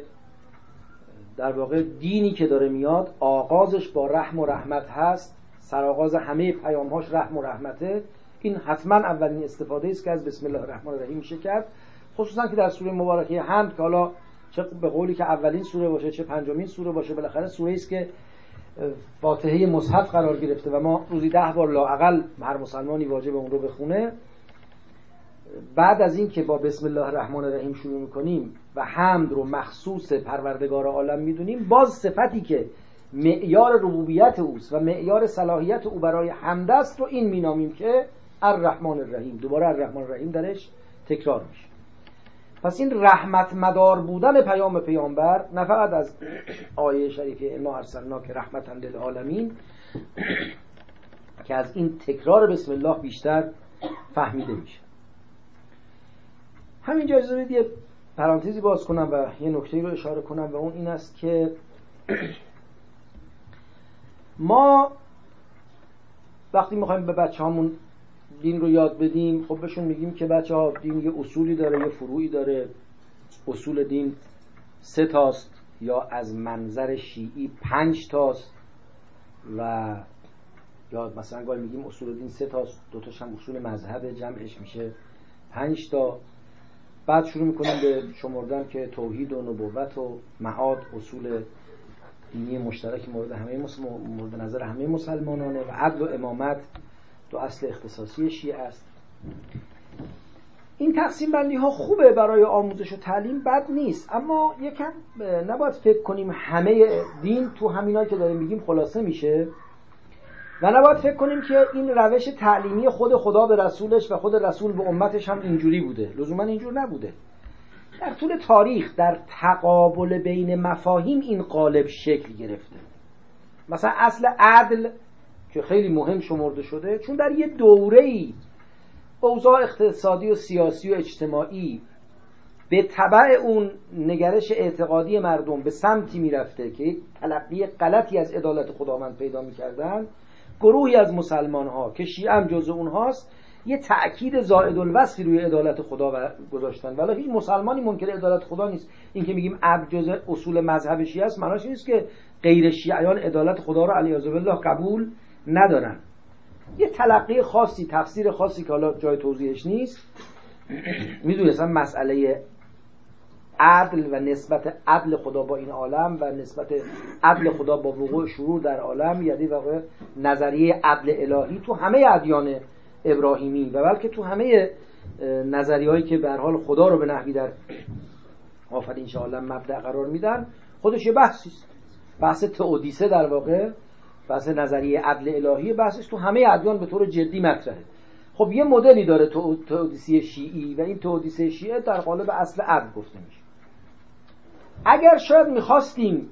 در واقع دینی که داره میاد آغازش با رحم و رحمت هست. سرآغاز همه پیامهاش رحم و رحمته. این حتما اولین استفاده است که از بسم الله الرحمن الرحیم میشه کرد. خصوصا که در سوره مبارکه حمد که حالا چه به قولی که اولین سوره باشه چه پنجمین سوره باشه بالاخره سوره است که فاتحه مصحف قرار گرفته و ما روزی ده بار لاقل هر مسلمانی واجب اون رو بخونه. بعد از این که با بسم الله الرحمن الرحیم شروع می‌کنیم و حمد رو مخصوص پروردگار عالم می‌دونیم باز صفتی که معیار ربوبیت اوست و معیار صلاحیت او برای حمد است رو این مینامیم که الرحمن الرحیم. دوباره الرحمن الرحیم درش تکرار میشه. پس این رحمت مدار بودن پیام پیامبر نه فقط از آیه شریفه ما ارسلنا که رحمتا للعالمین که از این تکرار بسم الله بیشتر فهمیده میشه. همینجا اجازه بدید یه پرانتزی باز کنم و یه نکته رو اشاره کنم و اون این است که ما وقتی می‌خوایم به بچه همون دین رو یاد بدیم خب بهشون میگیم که بچه ها دین یه اصولی داره یه فروعی داره. اصول دین سه تاست یا از منظر شیعی پنج تاست و یا مثلا گاهی میگیم اصول دین سه تاست دو تاش هم اصول مذهب جمعش میشه. پنج تا. بعد شروع می‌کنیم به شمردن که توحید و نبوت و معاد اصول دینی مشترک مورد همه مورد نظر همه مسلمانانه و عدل و امامت. دو اصل اختصاصی شیعه است. این تقسیم بندی ها خوبه برای آموزش و تعلیم بد نیست. اما یکم نباید فکر کنیم همه دین تو همینایی که داریم میگیم خلاصه میشه. و نباید فکر کنیم که این روش تعلیمی خود خدا به رسولش و خود رسول به امتش هم اینجوری بوده. لزوما اینجور نبوده. در طول تاریخ در تقابل بین مفاهیم این قالب شکل گرفته. مثلا اصل عدل که خیلی مهم شمرده شده چون در یه دوره ای اوضاع اقتصادی و سیاسی و اجتماعی به طبع اون نگرش اعتقادی مردم به سمتی می‌رفته که یک تلقی غلطی از عدالت خداوند پیدا می‌کردن گروهی از مسلمان ها که شیعه هم جز اونهاست یه تأکید زائد الوصفی روی عدالت خدا گذاشتن. ولی هیچ مسلمانی منکر عدالت خدا نیست. این که میگیم اب جز اصول مذهب شیعه است معناش نیست که غیر شیعیان عدالت خدا رو علی بالله قبول ندارن. یه تلقی خاصی تفسیر خاصی که حالا جای توضیحش نیست می‌دونی اصلا مسئله عدل و نسبت عدل خدا با این عالم و نسبت عدل خدا با وقوع شروع در عالم یعنی واقع نظریه عدل الهی تو همه ادیان ابراهیمی و بلکه تو همه نظریه هایی که به حال خدا رو به نحوی در آفرین عالم مبدع قرار میدن خودش یه بحثی است بحث تئودیسه در واقع بحث نظریه عدل الهی بحثش تو همه ادیان به طور جدی مطرحه. خب یه مدلی داره تئودیسی شیعی و این تئودیسه شیعه در قالب اصل عدل گفته میشه. اگر شاید می‌خواستیم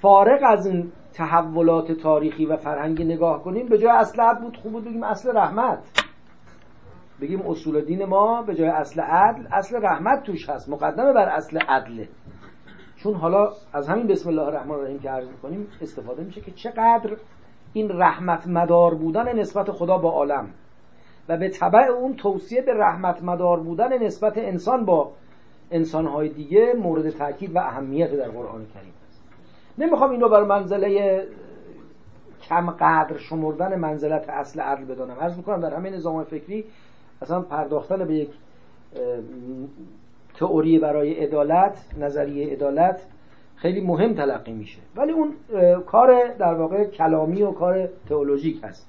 فارغ از این تحولات تاریخی و فرهنگی نگاه کنیم به جای اصل عدل بود خوب بود بگیم اصل رحمت. بگیم اصول دین ما به جای اصل عدل اصل رحمت توش هست. مقدمه بر اصل عدله. چون حالا از همین بسم الله الرحمن الرحیم که عرض می‌کنیم استفاده میشه که چقدر این رحمت مدار بودن نسبت خدا با عالم و به طبع اون توصیه به رحمت مدار بودن نسبت انسان با انسانهای دیگه مورد تاکید و اهمیت در قرآن کریم است. نمی‌خوام اینو بر منزله کم قدر شمردن منزلت اصل عدل بدانم. عرض می‌کنم در همه نظام فکری اصلا پرداختن به یک تئوری برای عدالت نظریه عدالت خیلی مهم تلقی میشه. ولی اون کار در واقع کلامی و کار تئولوژیک هست.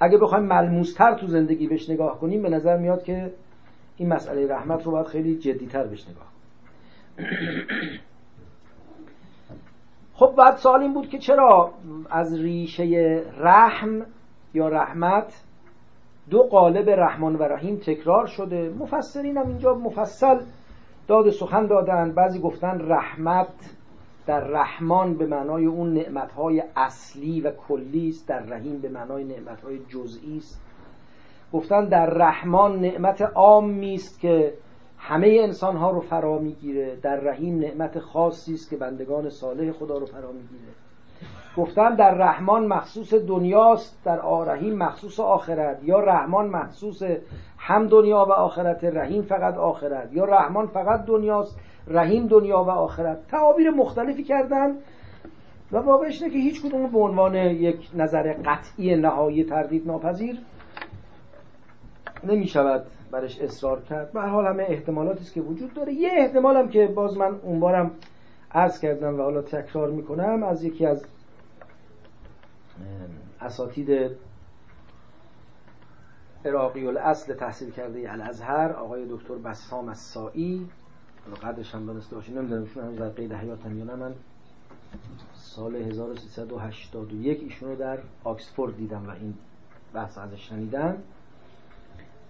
اگه بخوایم ملموستر تو زندگی بهش نگاه کنیم به نظر میاد که این مسئله رحمت رو باید خیلی جدیتر بهش نگاه خب بعد سوال این بود که چرا از ریشه رحم یا رحمت دو قالب رحمان و رحیم تکرار شده. مفسرین هم اینجا مفصل داد سخن دادن. بعضی گفتن رحمت در رحمان به معنای اون نعمتهای اصلی و کلی است در رحیم به معنای نعمتهای جزئی است. گفتن در رحمان نعمت عامی است که همه انسان ها رو فرا می‌گیره. در رحیم نعمت خاصی است که بندگان صالح خدا رو فرا می‌گیره. گفتن در رحمان مخصوص دنیاست در رحیم مخصوص آخرت. یا رحمان مخصوص هم دنیا و آخرت رحیم فقط آخرت. یا رحمان فقط دنیاست رحیم دنیا و آخرت. تعابیر مختلفی کردن و واقعش اینه که هیچ کدوم به عنوان یک نظر قطعی نهایی تردید ناپذیر نمی شود برش اصرار کرد. به حال همه احتمالاتی است که وجود داره. یه احتمالم که باز من اون بارم عرض کردم و حالا تکرار می‌کنم از یکی از اساتید عراقی الاصل تحصیل کرده الازهر آقای دکتر بسام السائی. قدرش هم دانسته باشید نمی‌دونم ایشون هنوز در قید حیاتم یا نه. من سال 1381 ایشون رو در آکسفورد دیدم و این بحث ازش شنیدم.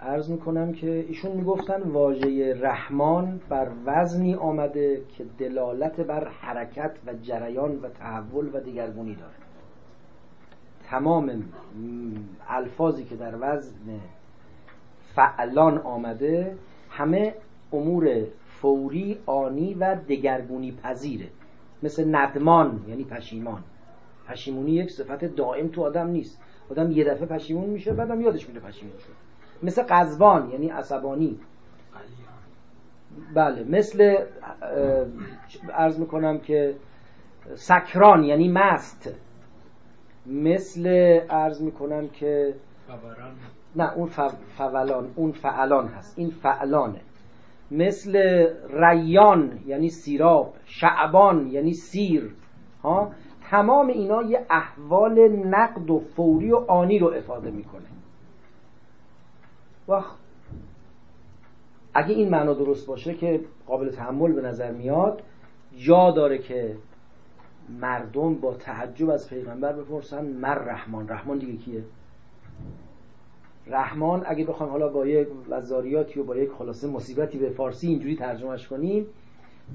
عرض می‌کنم که ایشون می‌گفتن واژه رحمان بر وزنی آمده که دلالت بر حرکت و جریان و تحول و دیگرگونی داره تمام الفاظی که در وزن فعلان آمده همه امور فوری آنی و دگرگونی پذیره. مثل ندمان یعنی پشیمان. پشیمونی یک صفت دائم تو آدم نیست. آدم یه دفعه پشیمون میشه بعدم یادش میره پشیمون شد. مثل قزبان یعنی عصبانی. بله مثل ارز می‌کنم که سکران یعنی مست. مثل ارز می‌کنم که نه اون فولان اون فعلان هست. این فعلانه. مثل ریان یعنی سیراب. شعبان یعنی سیر. ها؟ تمام اینا یه احوال نقد و فوری و آنی رو افاده می‌کنه. و اگه این معنا درست باشه که قابل تحمل به نظر میاد جا داره که مردم با تعجب از پیغمبر بپرسن مر رحمان. رحمان دیگه کیه؟ رحمان اگه بخوام حالا با یک وزاریاتی و با یک خلاصه مصیبتی به فارسی اینجوری ترجمهش کنیم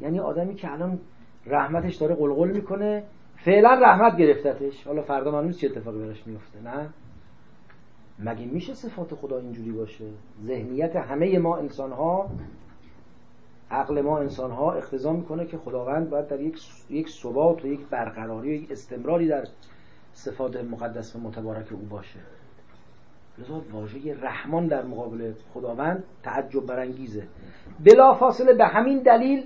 یعنی آدمی که الان رحمتش داره قلقل می‌کنه فعلا رحمت گرفتتش. حالا فردا منوز چه اتفاقی براش میفته نه؟ مگه میشه صفات خدا اینجوری باشه؟ ذهنیت همه ما انسان ها عقل ما انسان ها اختزام می‌کنه که خداوند باید در یک یک ثبات و یک برقراری و یک استمراری در صفات مقدس و متبارک او باشه. لذا واژه رحمان در مقابل خداوند تعجب برانگیزه. بلا فاصله به همین دلیل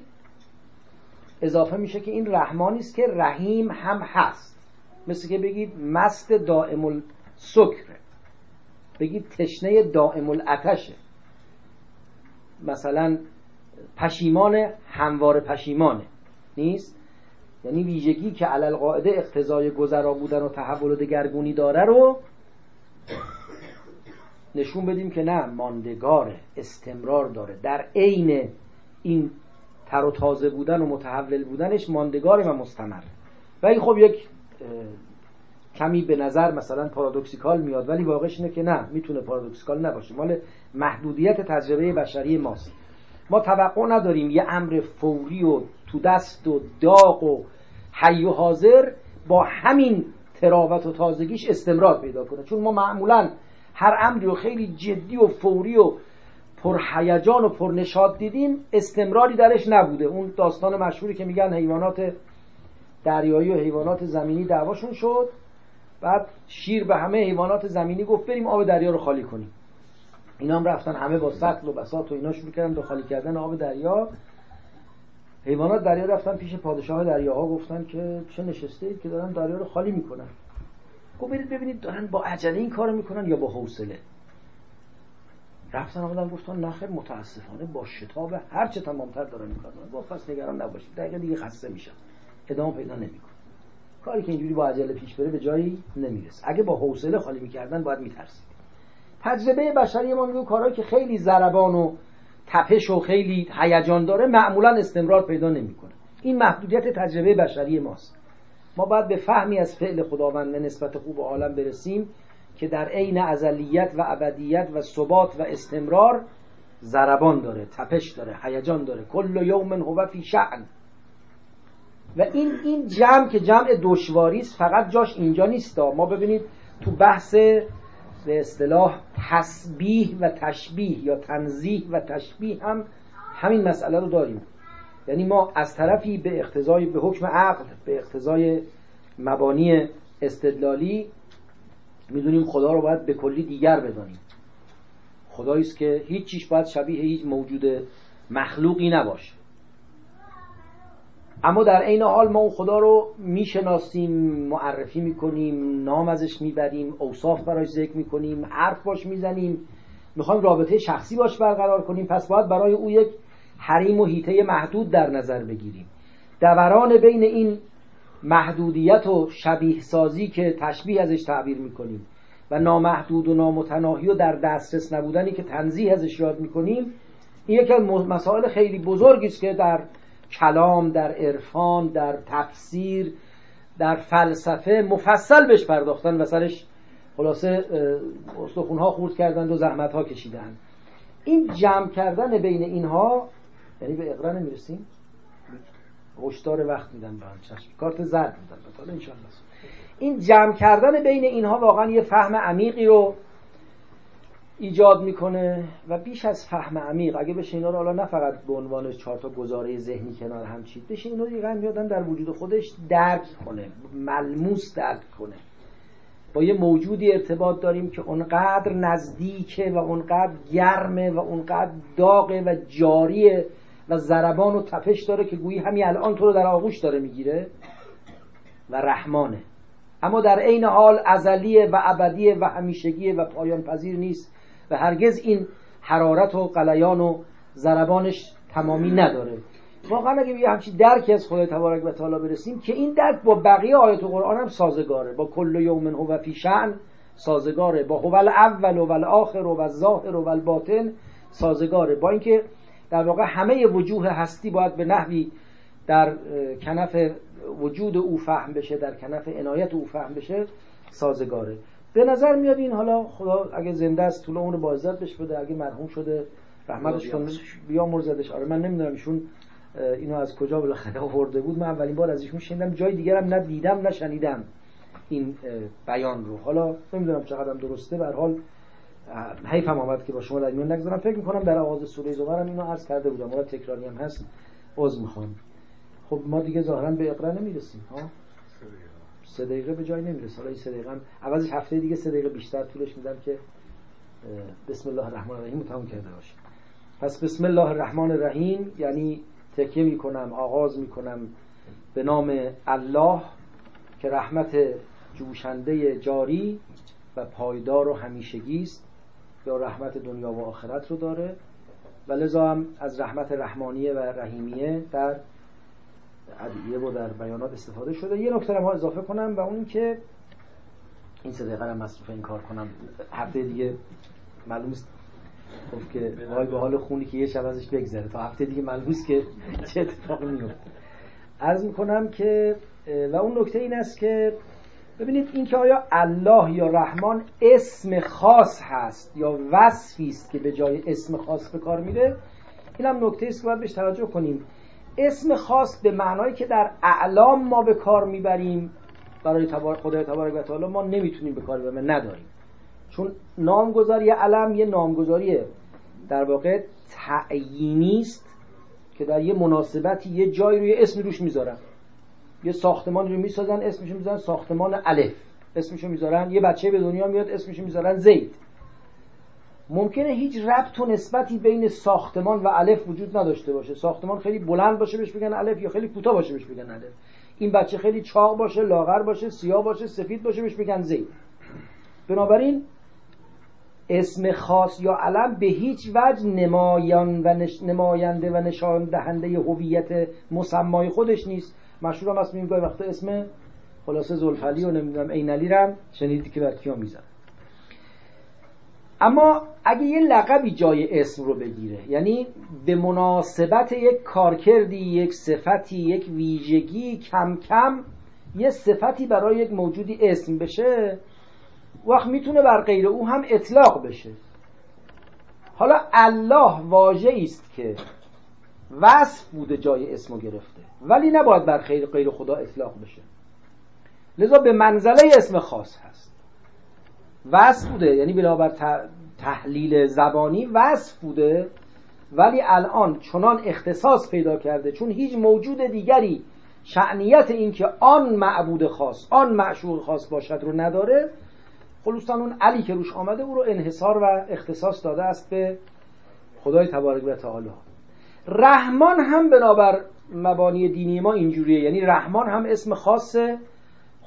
اضافه میشه که این رحمانی است که رحیم هم هست. مثل که بگید مست دائم السکر. بگید تشنه دائم الاتشه مثلا پشیمان هموار پشیمانه. نیست؟ یعنی ویژگی که علل قاعده اقتضای گذرا بودن و تحول و دگرگونی داره رو نشون بدیم که نه ماندگاره استمرار داره. در عین این تر و تازه بودن و متحول بودنش ماندگاره و مستمر. و این خب یک کمی به نظر مثلا پارادوکسیکال میاد ولی واقعش اینه که نه می‌تونه پارادوکسیکال نباشه. مال محدودیت تجربه بشری ماست. ما توقع نداریم یه امر فوری و تو دست و داغ و حی و حاضر با همین تراوت و تازگیش استمرار پیدا کنه. چون ما معمولا هر امری رو خیلی جدی و فوری و پرهیجان و پرنشاد دیدیم استمراری درش نبوده. اون داستان مشهوری که میگن حیوانات دریایی و حیوانات زمینی دعواشون شد. بعد شیر به همه حیوانات زمینی گفت بریم آب دریا رو خالی کنیم. اینا هم رفتن همه با سطل و بساط و اینا شروع کردن به خالی کردن آب دریا. حیوانات دریا رفتن پیش پادشاه دریاها گفتن که چه نشسته اید که دارن دریا رو خالی می‌کنن. گفت برید ببینید دارن با عجله این کارو می‌کنن یا با حوصله. رفتن آمدن گفتن نخیر متاسفانه با شتاب هر چه تمامتر دارن می‌کنن. با پس نگران نباشید دقیقه دیگه خسته میشن. ادامه پیدا نمی‌کنه. کاری که اینجوری با عجله پیش بره به جایی نمی‌رسه. اگه با حوصله خالی می‌کردن باید میترسید. تجربه بشری ما میگه کارهایی که خیلی ضربان و تپش و خیلی هیجان داره معمولا استمرار پیدا نمی‌کنه. این محدودیت تجربه بشری ماست. ما باید به فهمی از فعل خداوند به نسبت خوب عالم برسیم که در عین ازلیت و ابدیت و ثبات و استمرار ضربان داره تپش داره هیجان داره. کل یوم هو فی شعن و این این جمع که جمع دشواری است فقط جاش اینجا نیست. ما ببینید تو بحث به اصطلاح تسبیح و تشبیه یا تنزیح و تشبیه هم همین مسئله رو داریم. یعنی ما از طرفی به اقتضای به حکم عقل به اقتضای مبانی استدلالی می‌دونیم خدا رو باید به کلی دیگر بدانیم. خدایی است که هیچ چیش باید شبیه هیچ موجود مخلوقی نباشه. اما در عین حال ما اون خدا رو می‌شناسیم معرفی می‌کنیم نام ازش می‌بریم اوصاف براش ذکر می‌کنیم حرف باش می‌زنیم. می‌خوایم رابطه شخصی باش برقرار کنیم. پس باید برای او یک حریم و هیته محدود در نظر بگیریم. دوران بین این محدودیت و شبیه سازی که تشبیه ازش تعبیر می‌کنیم و نامحدود و نامتناهی و در دسترس نبودنی که تنزیه ازش یاد می‌کنیم این یکی مسائل خیلی بزرگی است که در کلام در عرفان در تفسیر در فلسفه مفصل بهش پرداختن و سرش خلاصه استخونها خورد کردند و زحمت ها کشیدن این جمع کردن بین اینها یعنی به اقرا نمی‌رسیم؟ هشدار وقت میدن به چشم. کارت زرد میدن این جمع کردن بین اینها واقعا یه فهم عمیقی رو ایجاد می‌کنه و بیش از فهم عمیق. اگه بشه اینا رو حالا نه فقط به عنوان چهار تا گزاره ذهنی کنار هم چید بشه اینا دیگه میادن در وجود خودش درک کنه ملموس درک کنه. با یه موجودی ارتباط داریم که اونقدر نزدیکه و اونقدر گرمه و اونقدر داغه و جاریه و ضربان و تپش داره که گویی همین الان تو رو در آغوش داره می‌گیره و رحمانه. اما در عین حال ازلیه و ابدیه و همیشگیه و پایان پذیر نیست. و هرگز این حرارت و قلیان و ضربانش تمامی نداره. واقعا اگه یه همچین درکی از خدای تبارک و تعالی برسیم که این درک با بقیه آیات قرآن هم سازگاره. با کل یوم هو فی شأن سازگاره. با هو الاول و الاخر و الظاهر و الباطن سازگاره. با اینکه در واقع همه وجوه هستی باید به نحوی در کنف وجود او فهم بشه در کنف عنایت او فهم بشه سازگاره. به نظر میاد این حالا خدا اگه زنده است طول عمر با بشه بده اگه مرحوم شده رحمتش کنه بیا مرزدش آره من نمی‌دونم ایشون اینو از کجا بالاخره آورده بود. من اولین بار از ایشون شنیدم جای دیگرم نه دیدم نه شنیدم این بیان رو. حالا نمی‌دونم چقدر درسته. به حال حیفم آمد که با شما در میان نگذارم. فکر می‌کنم در آغاز سوره زمر هم اینو عرض کرده بودم. حالا تکراری هم هست عذر می‌خوام. خب ما دیگه ظاهرا به اقرا نمی‌رسیم ها؟ سه دقیقه به جای نمی‌رسه. حالا این سه دقیقه هم عوضش هفته دیگه سه دقیقه بیشتر طولش میدم که بسم الله الرحمن الرحیم تموم کرده باشیم پس بسم الله الرحمن الرحیم یعنی تکیه می‌کنم آغاز می‌کنم به نام الله که رحمت جوشنده جاری و پایدار و همیشگی است یا رحمت دنیا و آخرت رو داره. و لذا هم از رحمت رحمانیه و رحیمیه در ادعیه و در بیانات استفاده شده. یه نکته ما اضافه کنم و اون که این سه دقیقه مصروف این کار کنم. هفته دیگه معلوم است خب که وای به حال خونی که یه شب ازش بگذره. تا هفته دیگه معلوم است که چه اتفاقی میفته. عرض می‌کنم که و اون نکته این است که ببینید این که آیا الله یا رحمان اسم خاص هست یا وصفی است که به جای اسم خاص به کار میره این هم نکته است که باید بهش توجه کنیم. اسم خاص به معنایی که در اعلام ما به کار می‌بریم. برای خدای تبارک و تعالی ما نمی‌تونیم به کار ببریم نداریم. چون نامگذاری علم یه نامگذاری در واقع تعیینی است که در یه مناسبتی یه جایی روی اسم روش می‌ذارن. یه ساختمان رو می‌سازن اسمش می‌ذارن ساختمان الف. اسمشو می‌ذارن یه بچه به دنیا میاد اسمشو می‌ذارن زید. ممکنه هیچ ربط و نسبتی بین ساختمان و الف وجود نداشته باشه. ساختمان خیلی بلند باشه بهش بگن الف یا خیلی کوتاه باشه بهش بگن الف. این بچه خیلی چاق باشه لاغر باشه سیاه باشه سفید باشه بهش بگن زید. بنابراین اسم خاص یا علم به هیچ وجه نمایان و نماینده و نشان دهنده هویت مسمای خودش نیست. مشهور هم هست میگیم گاهی وقتا اسم خلاصه زلفلی و نمی‌دونم عینلی رم شنیدی که بر کیا میزن اما اگه یه لقبی جای اسم رو بگیره یعنی به مناسبت یک کارکردی یک صفتی یک ویژگی کم کم یه صفتی برای یک موجودی اسم بشه وقت می‌تونه بر غیر او هم اطلاق بشه. حالا الله واژه است که وصف بوده جای اسمو گرفته ولی نباید بر غیر خدا اطلاق بشه. لذا به منزله اسم خاص هست. وصف بوده یعنی بنابر تحلیل زبانی وصف بوده ولی الان چنان اختصاص پیدا کرده چون هیچ موجود دیگری شعنیت اینکه آن معبود خاص آن معشوق خاص باشد رو نداره خلوصا اون علی که روش آمده او رو انحصار و اختصاص داده است به خدای تبارک و تعالی. رحمان هم بنابر مبانی دینی ما اینجوریه یعنی رحمان هم اسم خاص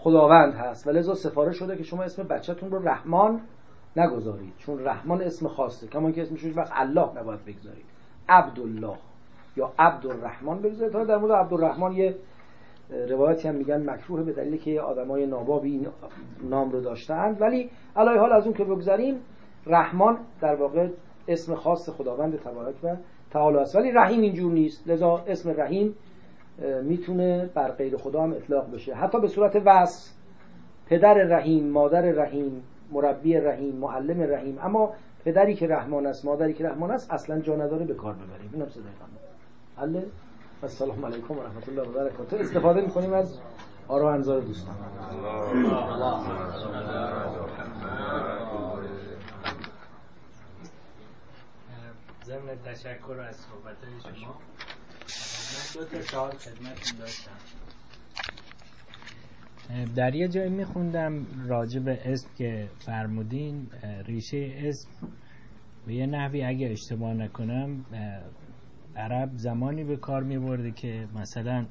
خداوند هست. و لذا سفارش شده که شما اسم بچهتون رو رحمان نگذارید. چون رحمان اسم خاصه. کمان که اسمش وقت الله نباید بگذارید. عبدالله. یا عبدالرحمن بگذارید. تا در مورد عبدالرحمن یه روایتی هم میگن مکروه به دلیلی که آدمای نابابی این نام رو داشتند. ولی علای حال از اون که بگذاریم رحمان در واقع اسم خاص خداوند تبارک و تعالی است. ولی رحیم اینجور نیست. لذا اسم رحیم می‌تونه بر غیر خدا هم اطلاق بشه. حتی به صورت وصف پدر رحیم مادر رحیم مربی رحیم معلم رحیم. اما پدری که رحمان است مادری که رحمان است اصلا جا نداره به کار ببریم. اینم صدای حل السلام علیکم و رحمت الله و برکاته. استفاده می‌کنیم از آرا انظار دوستان. ضمن تشکر از صحبت شما. دو تا سوال خدمتتون داشتم در یه جایی میخوندم راجع به اسم که فرمودین ریشه اسم. به یه نحوی اگه اشتباه نکنم عرب زمانی به کار میبرده که مثلا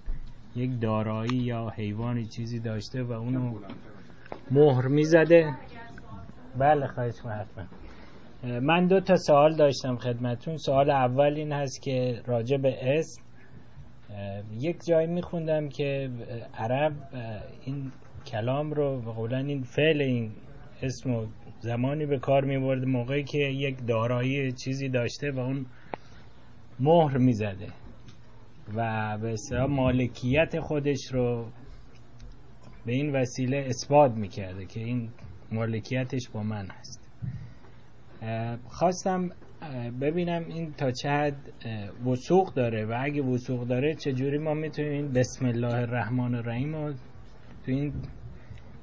یک دارایی یا حیوانی چیزی داشته و اونو مهر می‌زده. بله خواهش حتما. من دو تا سوال داشتم خدمتون. سوال اول این هست که راجع به اسم یک جایی میخوندم که عرب این کلام رو به قولن این فعل این اسم و زمانی به کار می‌برد موقعی که یک دارایی چیزی داشته و اون مهر می‌زده و به اصطلاح مالکیت خودش رو به این وسیله اثبات می‌کرده که این مالکیتش با من هست. خواستم ببینم این تا حد وسوق داره و اگه وسوق داره چجوری ما می‌تونیم بسم الله الرحمن الرحیم رو تو این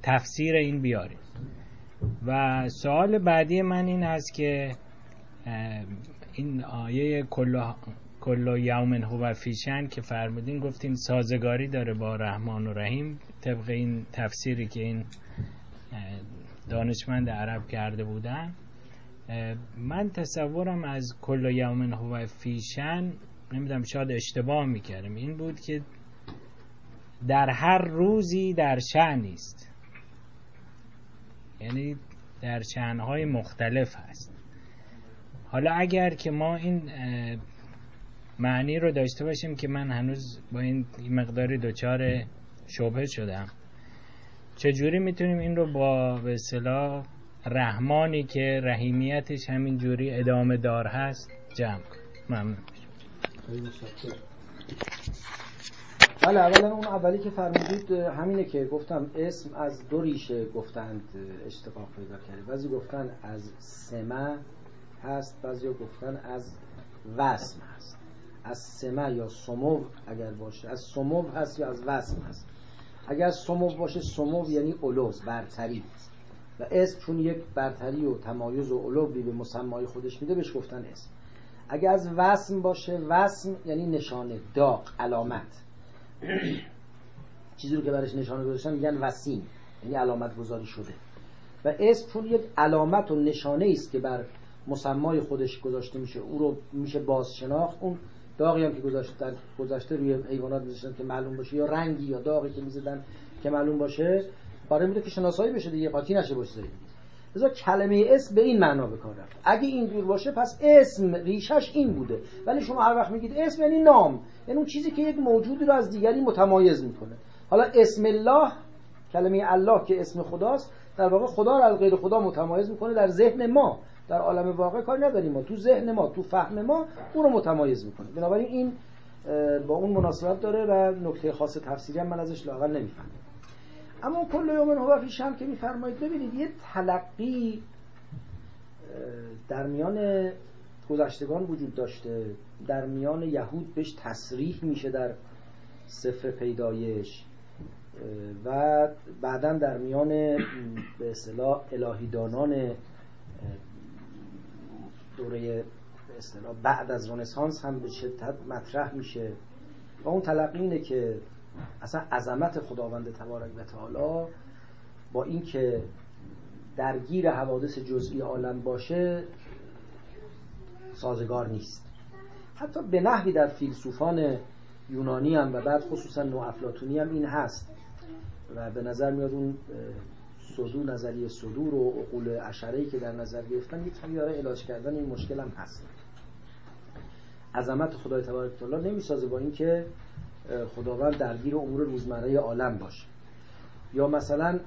تفسیر این بیاریم. و سوال بعدی من این هست که این آیه کل یوم هو فیشن که فرمودین گفتین سازگاری داره با رحمان و رحیم طبق این تفسیری که این دانشمند عرب کرده بودن. من تصورم از کل یومن هو فیشن نمی‌دونم شاید اشتباه می‌کردم. این بود که در هر روزی در شن است یعنی در شنهای مختلف هست. حالا اگر که ما این معنی رو داشته باشیم که من هنوز با این مقداری دچار شبه شدم چجوری می‌تونیم این رو با به رحمانی که رحیمیتش همین جوری ادامه دار هست جمع. ممنون. بله اولا اون اولی که فرمودید همینه که گفتم اسم از دو ریشه گفتند اشتقاق پیدا کرده بعضی گفتن از سمه هست بعضی گفتن از وسم هست. از سمه یا سمو اگر باشه از سمو هست یا از وسم هست. اگر سمو باشه سمو یعنی اولوز برتری و اسم چون یک برتری و تمایز و علوی به مسمای خودش میده بهش گفتن اسم. اگه از وسم باشه وسم یعنی نشانه داغ علامت. چیزی رو که برش نشانه گذاشتن میگن وسیم یعنی علامت گذاری شده. و اسم چون یک علامت و نشانه است که بر مسمای خودش گذاشته میشه او رو میشه باز شناخت اون داغی هم که گذاشته گذاشته روی حیوانات میذاشتن که معلوم باشه یا رنگی یا داغی که می‌زدن که معلوم باشه برای میده که شناسایی بشه دیگه قاطی نشه باشه لذا کلمه اسم به این معنا به کار رفت. اگه اینجور باشه پس اسم ریشش این بوده. ولی شما هر وقت میگید اسم یعنی نام. یعنی اون چیزی که یک موجودی رو از دیگری متمایز می‌کنه. حالا اسم الله کلمه الله که اسم خداست در واقع خدا رو از غیر خدا متمایز می‌کنه در ذهن ما. در عالم واقع کاری نداریم ما. تو ذهن ما تو فهم ما او رو متمایز می‌کنه. بنابراین این با اون مناسبت داره و نکته خاص تفسیری هم من ازش لاقل نمی‌فهمم. اما کل یومن هو فی هم که میفرمایید ببینید یه تلقی در میان گذشتگان وجود داشته. در میان یهود بهش تصریح میشه در سفر پیدایش و بعدا در میان به اصطلاح الهیدانان دوره اصطلاح بعد از رنسانس هم به شدت مطرح میشه. و اون تلقی اینه که اصلا عظمت خداوند تبارک و تعالی با اینکه درگیر حوادث جزئی عالم باشه سازگار نیست. حتی به نحوی در فیلسوفان یونانی هم و بعد خصوصا افلاتونی هم این هست. و به نظر میاد اون صدور نظریه صدور و عقول اشرهی که در نظر گرفتن یک کمی داره علاج کردن این مشکل هم هست. عظمت خدای تبارک تعالی نمی‌سازه با اینکه خداوند درگیر امور روزمره عالم باشه یا مثلا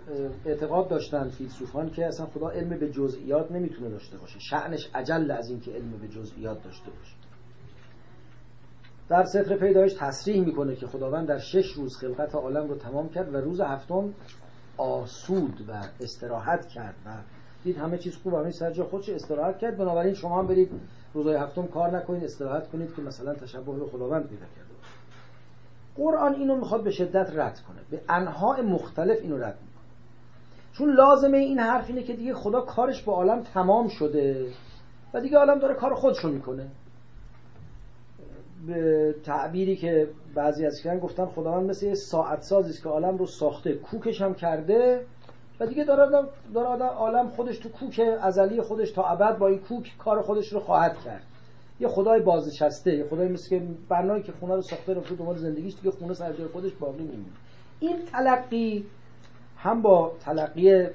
اعتقاد داشتن فیلسوفان که اصلا خدا علم به جزئیات نمی‌تونه داشته باشه. شعنش عجل از اینکه علم به جزئیات داشته باشه. در سفر پیدایش تصریح می‌کنه که خداوند در شش روز خلقت عالم رو تمام کرد و روز هفتم آسود و استراحت کرد و دید همه چیز خوب همه سر جای خودش استراحت کرد. بنابراین شما هم برید روزهای هفتم کار نکنید استراحت کنید که مثلا تشبه به خداوند پیدا کرده قرآن اینو می‌خواد به شدت رد کنه. به انواع مختلف اینو رد می‌کنه. چون لازمه این حرف اینه که دیگه خدا کارش با عالم تمام شده و دیگه عالم داره کار خودشو می‌کنه. به تعبیری که بعضی از کردن گفتن خداوند مثل یه ساعت سازی که عالم رو ساخته کوکش هم کرده و دیگه داره داره عالم خودش تو کوک ازلی خودش تا ابد با این کوک کار خودش رو خواهد کرد. یه خدای بازنشسته یه خدای مثل که برنامه‌ای که خونه رو ساخته رفته دنبال زندگیش دیگه خونه سر جای خودش باقی میمونه این تلقی هم با تلقی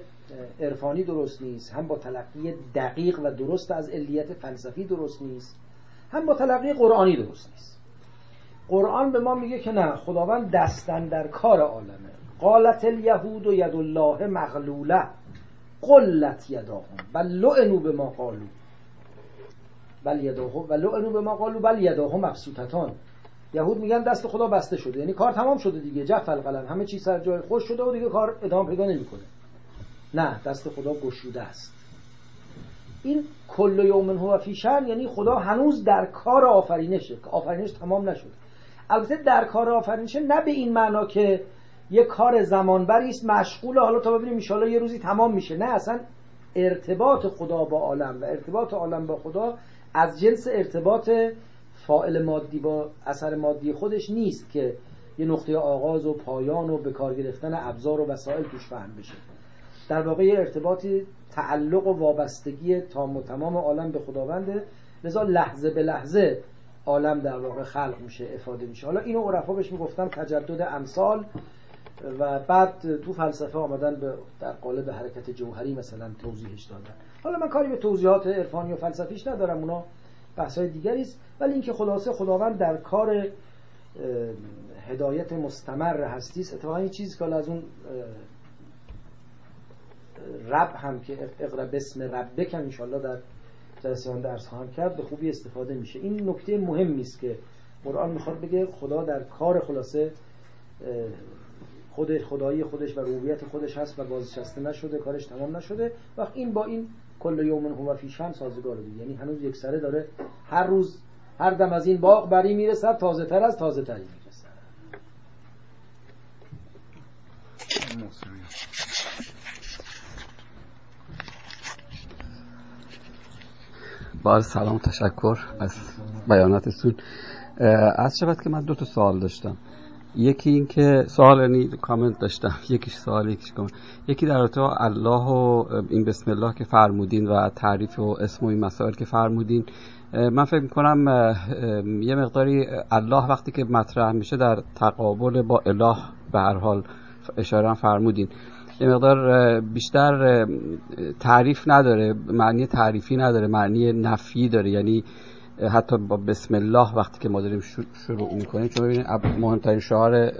عرفانی درست نیست هم با تلقی دقیق و درست از علیت فلسفی درست نیست هم با تلقی قرآنی درست نیست. قرآن به ما میگه که نه خداوند دستن در کار عالمه. قالت الیهود و ید الله مغلوله قلت یداهم بل لعنوا به ما قالو. بل یداهم و لعنوا به ما قالو بل یداهم مبسوطتان یهود میگن دست خدا بسته شده. یعنی کار تمام شده دیگه. جف القلم. همه چیز سر جای خوش شده و دیگه کار ادامه پیدا نمی‌کنه. نه دست خدا گشوده است. این کل یوم هو فی یعنی خدا هنوز در کار آفرینشه. آفرینش تمام نشد البته در کار آفرینشه نه به این معنا که یه کار زمانبری است مشغول حالا تا ببینیم ان یه روزی تمام میشه. نه اصلا ارتباط خدا با عالم و ارتباط عالم با خدا از جنس ارتباط فائل مادی با اثر مادی خودش نیست که یه نقطه آغاز و پایان و به کار گرفتن ابزار و وسایل توش فهم بشه. در واقع ارتباطی تعلق و وابستگی تام و تمام عالم به خداونده. لذا لحظه به لحظه عالم در واقع خلق میشه افاده میشه. حالا اینو عرفا بهش می‌گفتن تجدد امثال و بعد تو فلسفه آمدن به در قالب حرکت جوهری مثلا توضیحش دادن. حالا من کاری به توضیحات عرفانی و فلسفیش ندارم اونا بحثای دیگری است. ولی اینکه خلاصه خداوند در کار هدایت مستمر هستی است اتفاقا این چیزی که از اون رب هم که اقرا بسم ربک هم انشالله در جلسه درس خواهم کرد به خوبی استفاده میشه. این نکته مهمی است که قرآن می‌خواد بگه خدا در کار خلاصه خود خدایی خودش و ربوبیت خودش هست و بازنشسته نشده کارش تمام نشده. وقت این با این کل یوم هو فی شان سازگار بود. یعنی هنوز یک سره داره هر روز هر دم از این باغ بری می‌رسد تازه تر از تازه تری می‌رسد. با سلام تشکر از بیاناتتون. از شود که من دو تا سوال داشتم. یکی این که سوال یعنی کامنت داشتم یکیش سوال یکیش کامنت. یکی در رابطه الله و این بسم الله که فرمودین و تعریف و اسم و این مسائل که فرمودین من فکر می‌کنم یه مقداری الله وقتی که مطرح میشه در تقابل با اله به هر حال اشاره فرمودین. یه مقدار بیشتر تعریف نداره معنی تعریفی نداره معنی نفی داره. یعنی حتی با بسم الله وقتی که ما داریم شروع می‌کنیم چون ببینید مهمترین شعار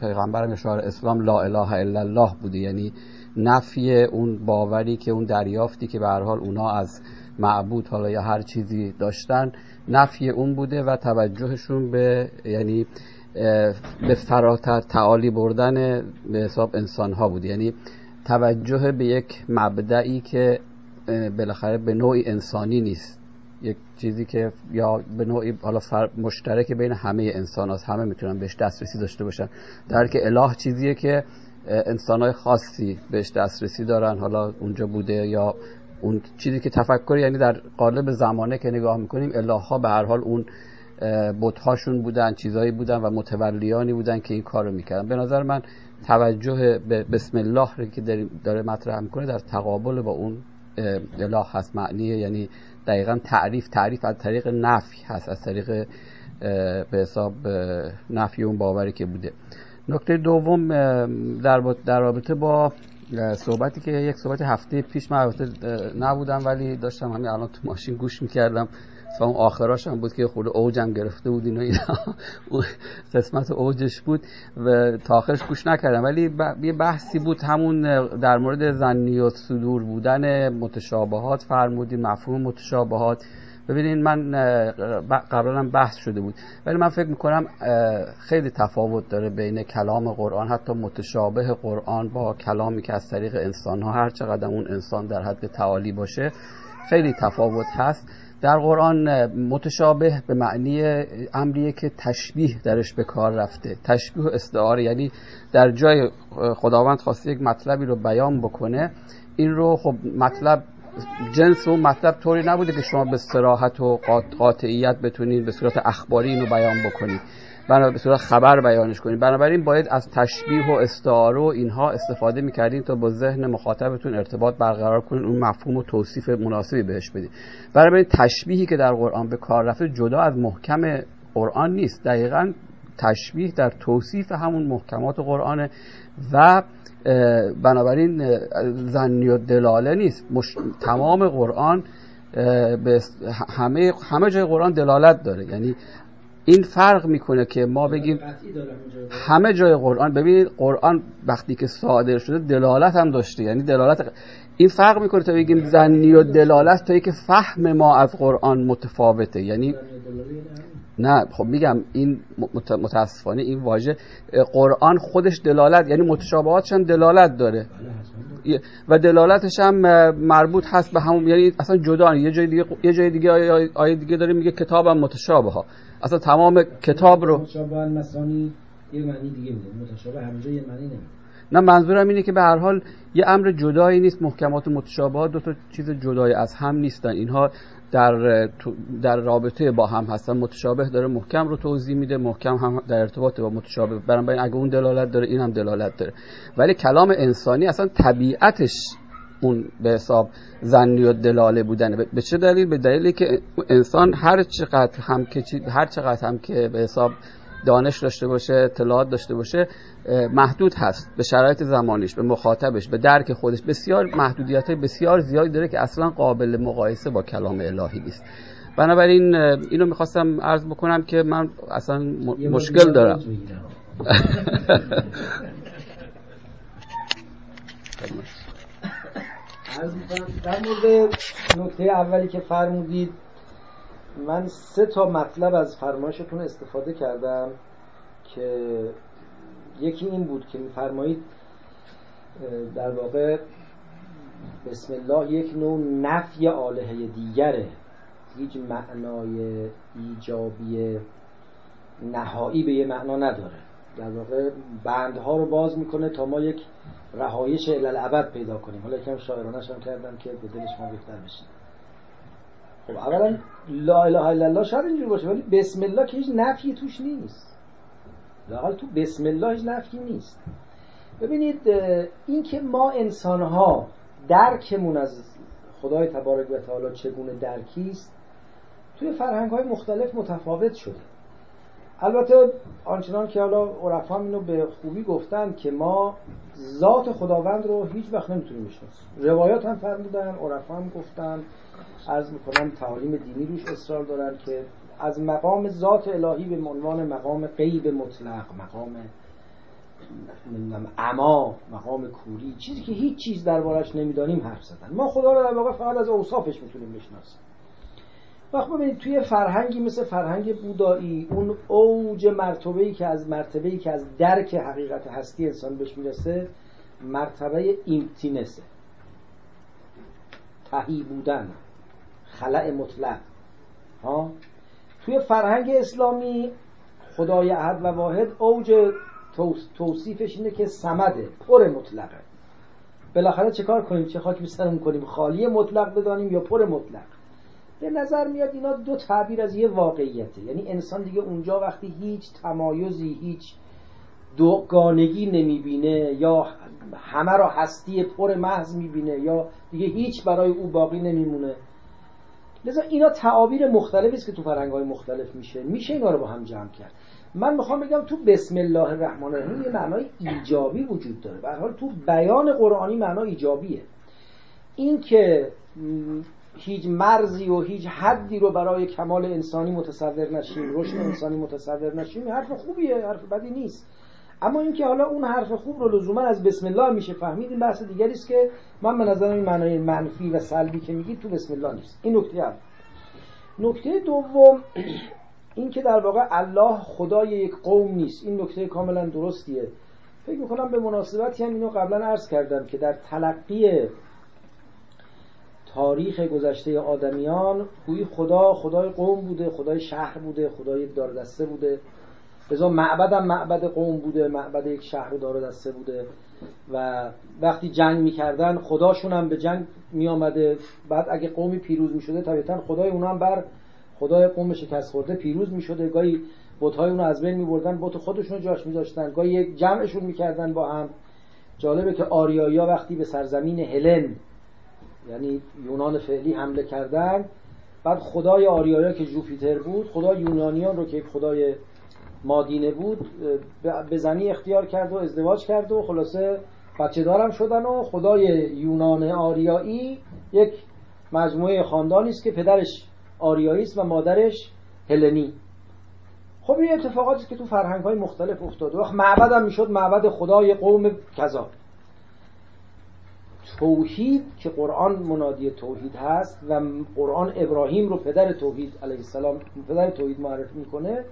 پیغمبرم شعار اسلام لا اله الا الله بوده. یعنی نفی اون باوری که اون دریافتی که به هر حال اونا از معبود حالا یا هر چیزی داشتن نفی اون بوده و توجهشون به یعنی به فراتر تعالی بردن به حساب انسان ها بود یعنی توجه به یک مبدعی که بالاخره به نوعی انسانی نیست. یک چیزی که یا به نوعی حالا مشترک بین همه انسان هست همه می‌تونن بهش دسترسی داشته باشن. در که اله چیزیه که انسان خاصی بهش دسترسی دارن. حالا اونجا بوده یا اون چیزی که تفکر یعنی در قالب زمانه که نگاه می‌کنیم اله ها به هر حال اون بتهاشون بودن چیزایی بودن و متولیانی بودن که این کار رو می‌کردن. به نظر من توجه به بسم الله رو که داره مطرح می‌کنه در تقابل با اون اله هست معنی یعنی دقیقا تعریف تعریف از طریق نفی هست از طریق به حساب نفی اون باوری که بوده. نکته دوم در, رابطه با صحبتی که یک صحبت هفته پیش من نبودم ولی داشتم همین الان تو ماشین گوش می‌کردم. و اون آخراش هم بود که خود اوجم گرفته بود اینا. اون قسمت اوجش بود و تا آخرش گوش نکردم. ولی یه بحثی بود همون در مورد زنی و صدور بودن متشابهات فرمودی مفهوم متشابهات. ببینین من قبلا هم بحث شده بود. ولی من فکر می‌کنم خیلی تفاوت داره بین کلام قرآن حتی متشابه قرآن با کلامی که از طریق انسان ها هر چقدر اون انسان در حد تعالی باشه خیلی تفاوت هست. در قرآن متشابه به معنی امریه که تشبیه درش به کار رفته. تشبیه و استعاره یعنی در جای خداوند خواسته یک مطلبی رو بیان بکنه این رو خب مطلب جنس و مطلب طوری نبوده که شما به سراحت و قاطعیت بتونید به صورت اخباری اینو بیان بکنید. بنا به صورت خبر بیانش کنید بنابراین باید از تشبیه و استعاره و اینها استفاده می‌کردین تا با ذهن مخاطبتون ارتباط برقرار کنید اون مفهوم و توصیف مناسبی بهش بدید بنابراین تشبیهی که در قرآن به کار رفته جدا از محکم قرآن نیست. دقیقا تشبیه در توصیف همون محکمات قرآن و بنابراین زنی و دلاله نیست. تمام قرآن به همه همه جای قرآن دلالت داره. یعنی این فرق می‌کنه که ما بگیم همه جای قرآن ببینید قرآن وقتی که صادر شده دلالت هم داشته. یعنی دلالت این فرق می‌کنه تا بگیم زنی و دلالت تا که فهم ما از قرآن متفاوته. یعنی نه خب میگم این متاسفانه این واژه قرآن خودش دلالت یعنی متشابهاتش هم دلالت داره. و دلالتش هم مربوط هست به همون یعنی اصلا جدا یه جای دیگه یه جای دیگه آیه دیگه داره میگه کتابم متشابه ها اصلا تمام کتاب رو متشابه المثانی یه معنی دیگه میده. متشابه همونجا یه معنی نمیده. نه منظورم اینه که به هر حال یه امر جدایی نیست. محکمات و متشابهات دو تا چیز جدایی از هم نیستن. اینها در در رابطه با هم هستن. متشابه داره محکم رو توضیح میده. محکم هم در ارتباط با متشابه. بنابراین اگه اون دلالت داره این هم دلالت داره. ولی کلام انسانی اصلا طبیعتش اون به حساب زنی و دلاله بودن. به چه دلیل؟ به دلیلی که انسان هر چقدر هم که هر چقدر هم که به حساب دانش داشته باشه اطلاعات داشته باشه محدود هست. به شرایط زمانیش به مخاطبش به درک خودش. بسیار محدودیت های بسیار زیادی داره که اصلا قابل مقایسه با کلام الهی نیست. بنابراین اینو می‌خواستم عرض بکنم که من اصلا مشکل دارم. در مورد نکته اولی که فرمودید من سه تا مطلب از فرمایشتون استفاده کردم که یکی این بود که میفرمایید در واقع بسم الله یک نوع نفی آلهه دیگره هیچ معنای ایجابی نهایی به یه معنا نداره. در واقع بندها رو باز می‌کنه تا ما یک رهایش الالعبد پیدا کنیم. حالا یکم شاعرانش هم کردم که به دلش ما بهتر بشین خب اولا لا اله الا الله شاید اینجور باشه ولی بسم الله که هیچ نفی توش نیست. لاقل تو بسم الله هیچ نفی نیست. ببینید این که ما انسان ها درکمون از خدای تبارک و تعالی چگونه درکی است توی فرهنگ های مختلف متفاوت شده. البته آنچنان که حالا عرفا اینو به خوبی گفتن که ما ذات خداوند رو هیچ وقت نمی‌تونیم بشناسیم. روایات هم فرمودن عرفا هم گفتن عرض می‌کنم تعالیم دینی روش اصرار دارن که از مقام ذات الهی به عنوان مقام غیب مطلق مقام نمی‌دونم اما مقام کوری چیزی که هیچ چیز دربارش نمی‌دانیم حرف زدن. ما خدا رو در واقع فقط از اوصافش می‌تونیم بشناسیم. وقت ببینید توی فرهنگی مثل فرهنگ بودایی اون اوج مرتبه ای که از مرتبه ای که از درک حقیقت هستی انسان بهش می‌رسه مرتبه ایمتینسه تهی بودن خلع مطلق. ها؟ توی فرهنگ اسلامی خدای احد و واحد اوج توصیفش اینه که سمده پر مطلقه. بالاخره چه کار کنیم؟ چه خاکی سرمون کنیم؟ خالی مطلق بدانیم یا پر مطلق؟ به نظر میاد اینا دو تعبیر از یه واقعیته. یعنی انسان دیگه اونجا وقتی هیچ تمایزی هیچ دوگانگی نمی‌بینه یا همه را هستی پر محض می‌بینه یا دیگه هیچ برای او باقی نمیمونه. لذا اینا تعابیر مختلفی است که تو فرهنگ های مختلف میشه. میشه اینا رو با هم جمع کرد. من می‌خوام بگم تو بسم الله الرحمن الرحیم یه معنای ایجابی وجود داره. به حال تو بیان قرآنی معنا ایجابیه. این که هیچ مرزی و هیچ حدی رو برای کمال انسانی متصور نشیم رشد انسانی متصور نشیم حرف خوبیه حرف بدی نیست. اما اینکه حالا اون حرف خوب رو لزوما از بسم الله میشه فهمید این بحث دیگری است که من به نظرم این معنای منفی و سلبی که میگید تو بسم الله نیست. این نکته اول. نکته دوم این که در واقع الله خدای یک قوم نیست. این نکته کاملا درستیه. فکر می‌کنم به مناسبتی هم اینو قبلا عرض کردم که در تلقی تاریخ گذشته آدمیان گویی خدا خدای قوم بوده خدای شهر بوده خدای دار دسته بوده. لذا معبد هم معبد قوم بوده معبد یک شهر دار دسته بوده. و وقتی جنگ می‌کردن خداشون هم به جنگ میآمده. بعد اگه قومی پیروز می‌شده طبیعتا خدای اونا هم بر خدای قوم شکست خورده پیروز می‌شده. گاهی بت‌های اونو از بین میبردن بت خودشون جاش میذاشتن. گاهی یک جمعشون می‌کردن با هم. جالبه که آریایا وقتی به سرزمین هلن یعنی یونان فعلی حمله کردن. بعد خدای آریایا که جوپیتر بود خدای یونانیان رو که خدای مادینه بود به زنی اختیار کرد و ازدواج کرد و خلاصه بچه دارم شدن و خدای یونان آریایی یک مجموعه خاندانی است که پدرش آریایی است و مادرش هلنی. خب این اتفاقاتی که تو فرهنگ های مختلف افتاده. وقت معبد هم می‌شد معبد خدای قوم کذا توحید که قرآن منادی توحید هست و قرآن ابراهیم رو پدر توحید علیه السلام پدر توحید معرفی می‌کنه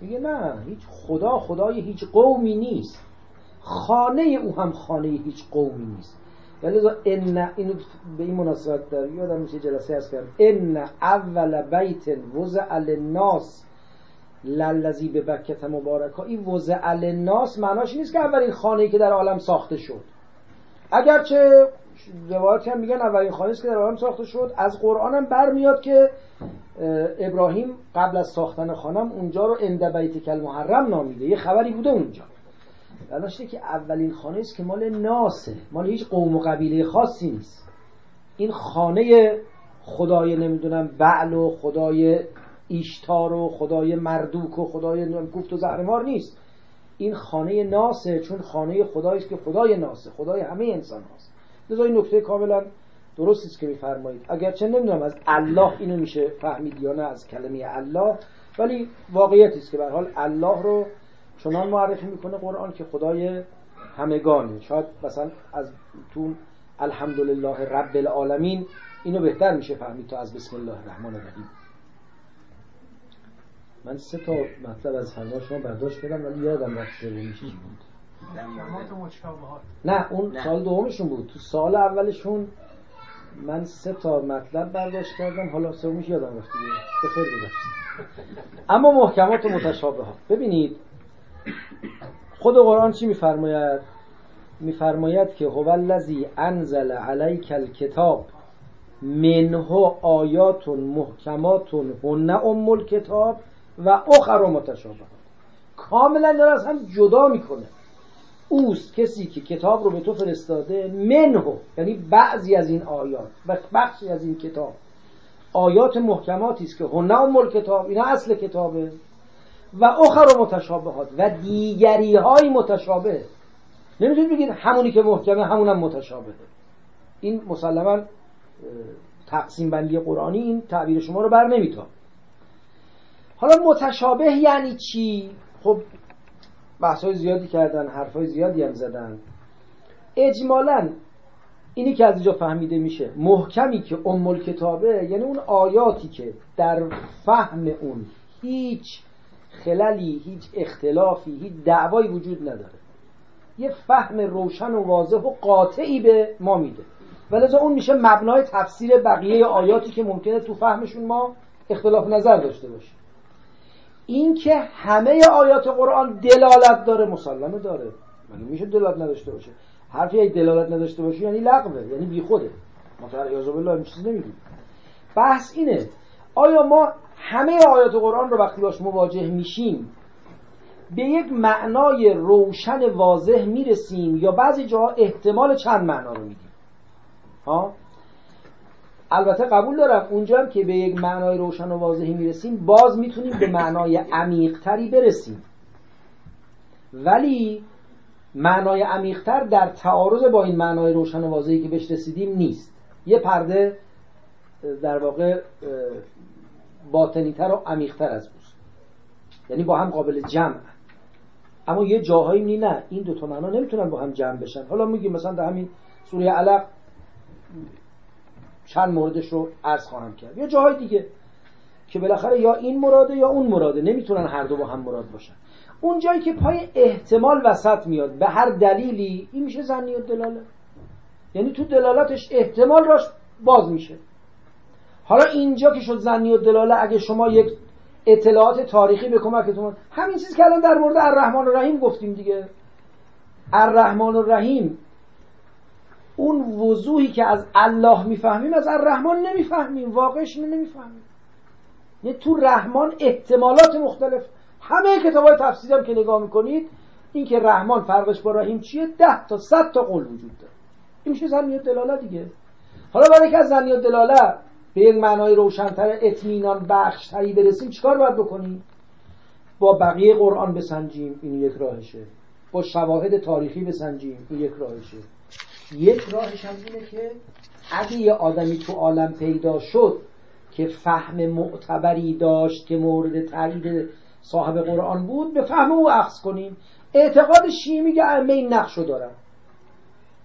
میگه نه هیچ خدا خدای هیچ قومی نیست. خانه او هم خانه هیچ قومی نیست. ولی ان اینو به این مناسبت در یادم میشه جلسه هست کردم. ان اول بیت وضع للناس للذی به بکت مبارکا. این وضع للناس معناش نیست که اولین خانه که در عالم ساخته شد. اگرچه روایت هم میگن اولین خانه که در عالم ساخته شد از قرآن هم برمیاد که ابراهیم قبل از ساختن خانم اونجا رو اند بیت کل محرم نامیده. یه خبری بوده اونجا. داشته که اولین خانه است که مال ناسه. مال هیچ قوم و قبیله خاصی نیست. این خانه خدای نمی‌دونم بعل و خدای ایشتار و خدای مردوک و خدای گفت و زهرمار نیست. این خانه ناسه چون خانه خدایی که خدای ناسه خدای همه انسان هاست. لذا این نکته کاملا درست است که میفرمایید. اگرچه نمی‌دونم از الله اینو میشه فهمید یا نه از کلمه الله ولی واقعیت است که به حال الله رو چنان معرفی می‌کنه قرآن که خدای همگانی شاید مثلا از تو الحمدلله رب العالمین اینو بهتر میشه فهمید تا از بسم الله الرحمن الرحیم. من سه تا مطلب از فرما شما برداشت کردم ولی یادم رفت سومیش بود نه اون سال دومشون بود. تو سال اولشون من سه تا مطلب برداشت کردم. حالا سومیش یادم رفت به خیر اما محکمات متشابه ها ببینید خود قرآن چی میفرماید؟ میفرماید که هو الذی انزل علیک الکتاب منه آیات محکمات هن ام الکتاب. و اخر متشابه. کاملا داره از هم جدا می‌کنه. اوست کسی که کتاب رو به تو فرستاده منه یعنی بعضی از این آیات و بخشی از این کتاب. آیات محکماتی است که هن ام الکتاب اینا اصل کتابه. و اخر متشابهات و دیگری های متشابه. نمی‌تونید بگید همونی که محکمه همونم متشابهه. این مسلما تقسیم بندی قرآنی این تعبیر شما رو بر نمیتاد حالا متشابه یعنی چی؟ خب بحث های زیادی کردن حرف های زیادی هم زدن. اجمالا اینی که از اینجا فهمیده میشه محکمی که ام کتابه یعنی اون آیاتی که در فهم اون هیچ خللی هیچ اختلافی هیچ دعوایی وجود نداره. یه فهم روشن و واضح و قاطعی به ما میده. ولذا اون میشه مبنای تفسیر بقیه آیاتی که ممکنه تو فهمشون ما اختلاف نظر داشته باشیم. اینکه همه آیات قرآن دلالت داره مسلمه داره. مگه میشه دلالت نداشته باشه. حرفی یک دلالت نداشته باشه یعنی لغوه یعنی بیخوده. در اعاذ بالله این چیزی نمیگیم بحث اینه آیا ما همه آیات قرآن رو وقتی باش مواجه میشیم به یک معنای روشن واضح می‌رسیم یا بعضی جاها احتمال چند معنا رو میدیم ها؟ البته قبول دارم اونجا هم که به یک معنای روشن و واضحی می‌رسیم باز می‌تونیم به معنای عمیقتری برسیم. ولی معنای عمیقتر در تعارض با این معنای روشن و واضحی که بهش رسیدیم نیست. یه پرده در واقع باطنیتر و عمیقتر از اوست. یعنی با هم قابل جمع. اما یه جاهایی می نه این دو تا معنا نمی‌تونن با هم جمع بشن. حالا میگیم مثلا در همین سوره علق چند موردش رو عرض خواهم کرد. یا جاهای دیگه که بالاخره یا این مراده یا اون مراده نمی‌تونن هر دو با هم مراد باشن. اون جایی که پای احتمال وسط میاد به هر دلیلی این میشه زنی و دلاله. یعنی تو دلالتش احتمال راش باز میشه. حالا اینجا که شد زنی و دلاله اگه شما یک اطلاعات تاریخی به کمکتون همین چیز که الان در مورد الرحمن الرحیم گفتیم دیگه. الرحمن الرحیم اون وضوحی که از الله می‌فهمیم از الرحمن نمی‌فهمیم واقعش نمی‌فهمیم. یعنی تو رحمان احتمالات مختلف. همه کتاب های تفسیری هم که نگاه می‌کنید این که رحمان فرقش با رحیم چیه؟ ده تا صد تا قول وجود داره. این میشه زنی دلاله دیگه. حالا برای که از زنی دلاله به یک معنای روشنتر اطمینان بخشتری برسیم چیکار باید بکنیم؟ با بقیه قرآن بسنجیم این یک راهشه. با شواهد تاریخی بسنجیم این یک راهشه. یک راهش هم اینه که اگه یه آدمی تو عالم پیدا شد که فهم معتبری داشت که مورد تایید صاحب قرآن بود به فهم او اخذ کنیم. اعتقاد شیعی میگه ائمه این نقشو دارن.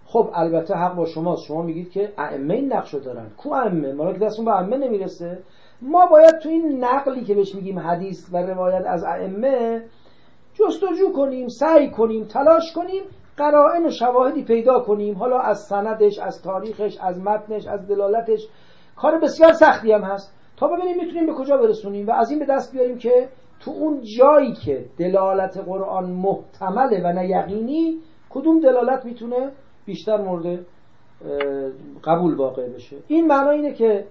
خب البته حق با شماست. شما میگید که ائمه این نقشو دارن. کو ائمه؟ ما که دستون به ائمه نمی‌رسه. ما باید تو این نقلی که بهش میگیم حدیث و روایت از ائمه جستجو کنیم سعی کنیم تلاش کنیم قرائن شواهدی پیدا کنیم. حالا از سندش از تاریخش از متنش از دلالتش. کار بسیار سختی هم هست. تا ببینیم می‌تونیم به کجا برسونیم و از این به دست بیاریم که تو اون جایی که دلالت قرآن محتمله و نه یقینی کدوم دلالت می‌تونه بیشتر مورد قبول واقع بشه. این معنا اینه که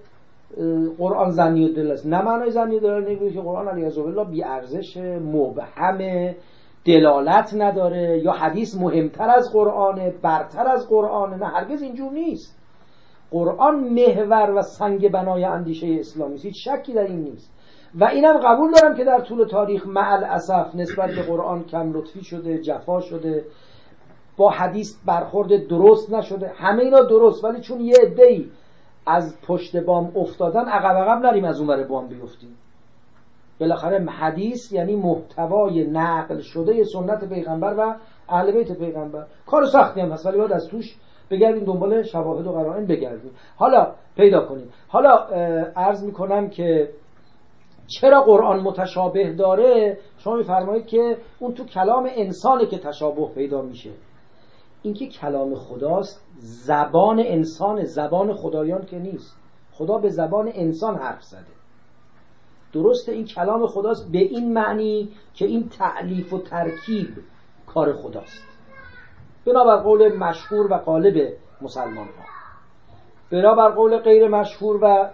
قرآن زنی و دل است. نه معنای زنی و دل که قرآن علیه الله بی ارزش مبهمه دلالت نداره یا حدیث مهمتر از قرآنه برتر از قرآنه. نه هرگز اینجور نیست. قرآن محور و سنگ بنای اندیشه اسلامی است. هیچ شکی در این نیست. و اینم قبول دارم که در طول تاریخ معل اسف نسبت به قرآن کم لطفی شده جفا شده. با حدیث برخورد درست نشده. همه اینا درست ولی چون یه عده‌ای از پشت بام افتادن عقب عقب نریم از اون بام بیفتیم. بالاخره حدیث یعنی محتوای نقل شده سنت پیغمبر و اهل بیت پیغمبر. کار سختی هم هست ولی باید از توش بگردیم دنبال شواهد و قرائن بگردیم. حالا پیدا کنیم. حالا عرض می‌کنم که چرا قرآن متشابه داره؟ شما میفرمایید که اون تو کلام انسانه که تشابه پیدا میشه. اینکه کلام خداست زبان انسان زبان خدایان که نیست. خدا به زبان انسان حرف زده. درسته این کلام خداست به این معنی که این تعلیف و ترکیب کار خداست. بنابر قول مشهور و قالب مسلمان ها بنابر قول غیر مشهور و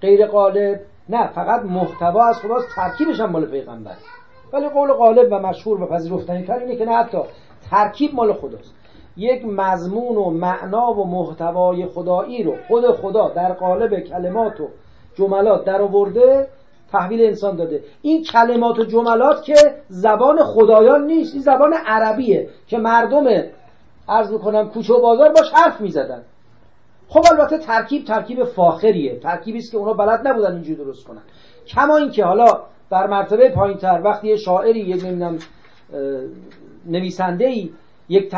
غیر قالب نه فقط محتوا از خداست ترکیبش هم مال پیغمبر. ولی قول غالب و مشهور و پذیرفتنی تر اینه که نه حتی ترکیب مال خداست. یک مضمون و معنا و محتوای خدایی رو خود خدا در قالب کلمات و جملات در آورده تحویل انسان داده. این کلمات و جملات که زبان خدایان نیست این زبان عربیه که مردم عرض می‌کنم کوچه و بازار باش حرف می‌زدن. خب البته ترکیب ترکیب فاخریه. ترکیبی است که اونا بلد نبودن اینجوری درست کنن. کما اینکه حالا در مرتبه پایین تر وقتی یه شاعری یه نمی‌دونم نویسنده ای یک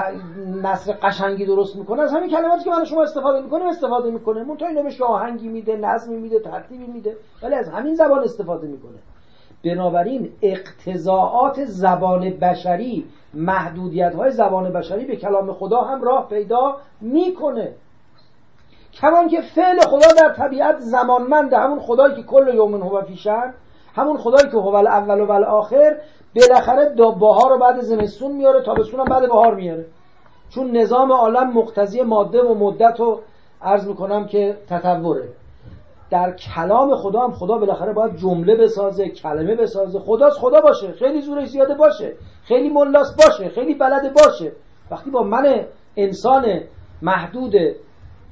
نصر قشنگی درست می‌کنه. از همین کلماتی که من شما استفاده می‌کنیم استفاده می‌کنه. منتها اینو بهش آهنگی میده نظمی میده ترتیبی میده ولی از همین زبان استفاده می‌کنه. بنابراین اقتضاعات زبان بشری محدودیت های زبان بشری به کلام خدا هم راه پیدا می‌کنه. کمان که فعل خدا در طبیعت زمانمند همون خدایی که کل یومن هو فیشن همون خدایی که هو اول و آخر بالاخره بهار رو بعد زمستون میاره تابستون هم بعد بهار میاره. چون نظام عالم مقتضی ماده و مدت رو عرض می‌کنم که تطوره. در کلام خدا هم خدا بالاخره باید جمله بسازه کلمه بسازه. خداست خدا باشه. خیلی زورش زیاده باشه. خیلی ملاس باشه. خیلی بلده باشه. وقتی با من انسان محدود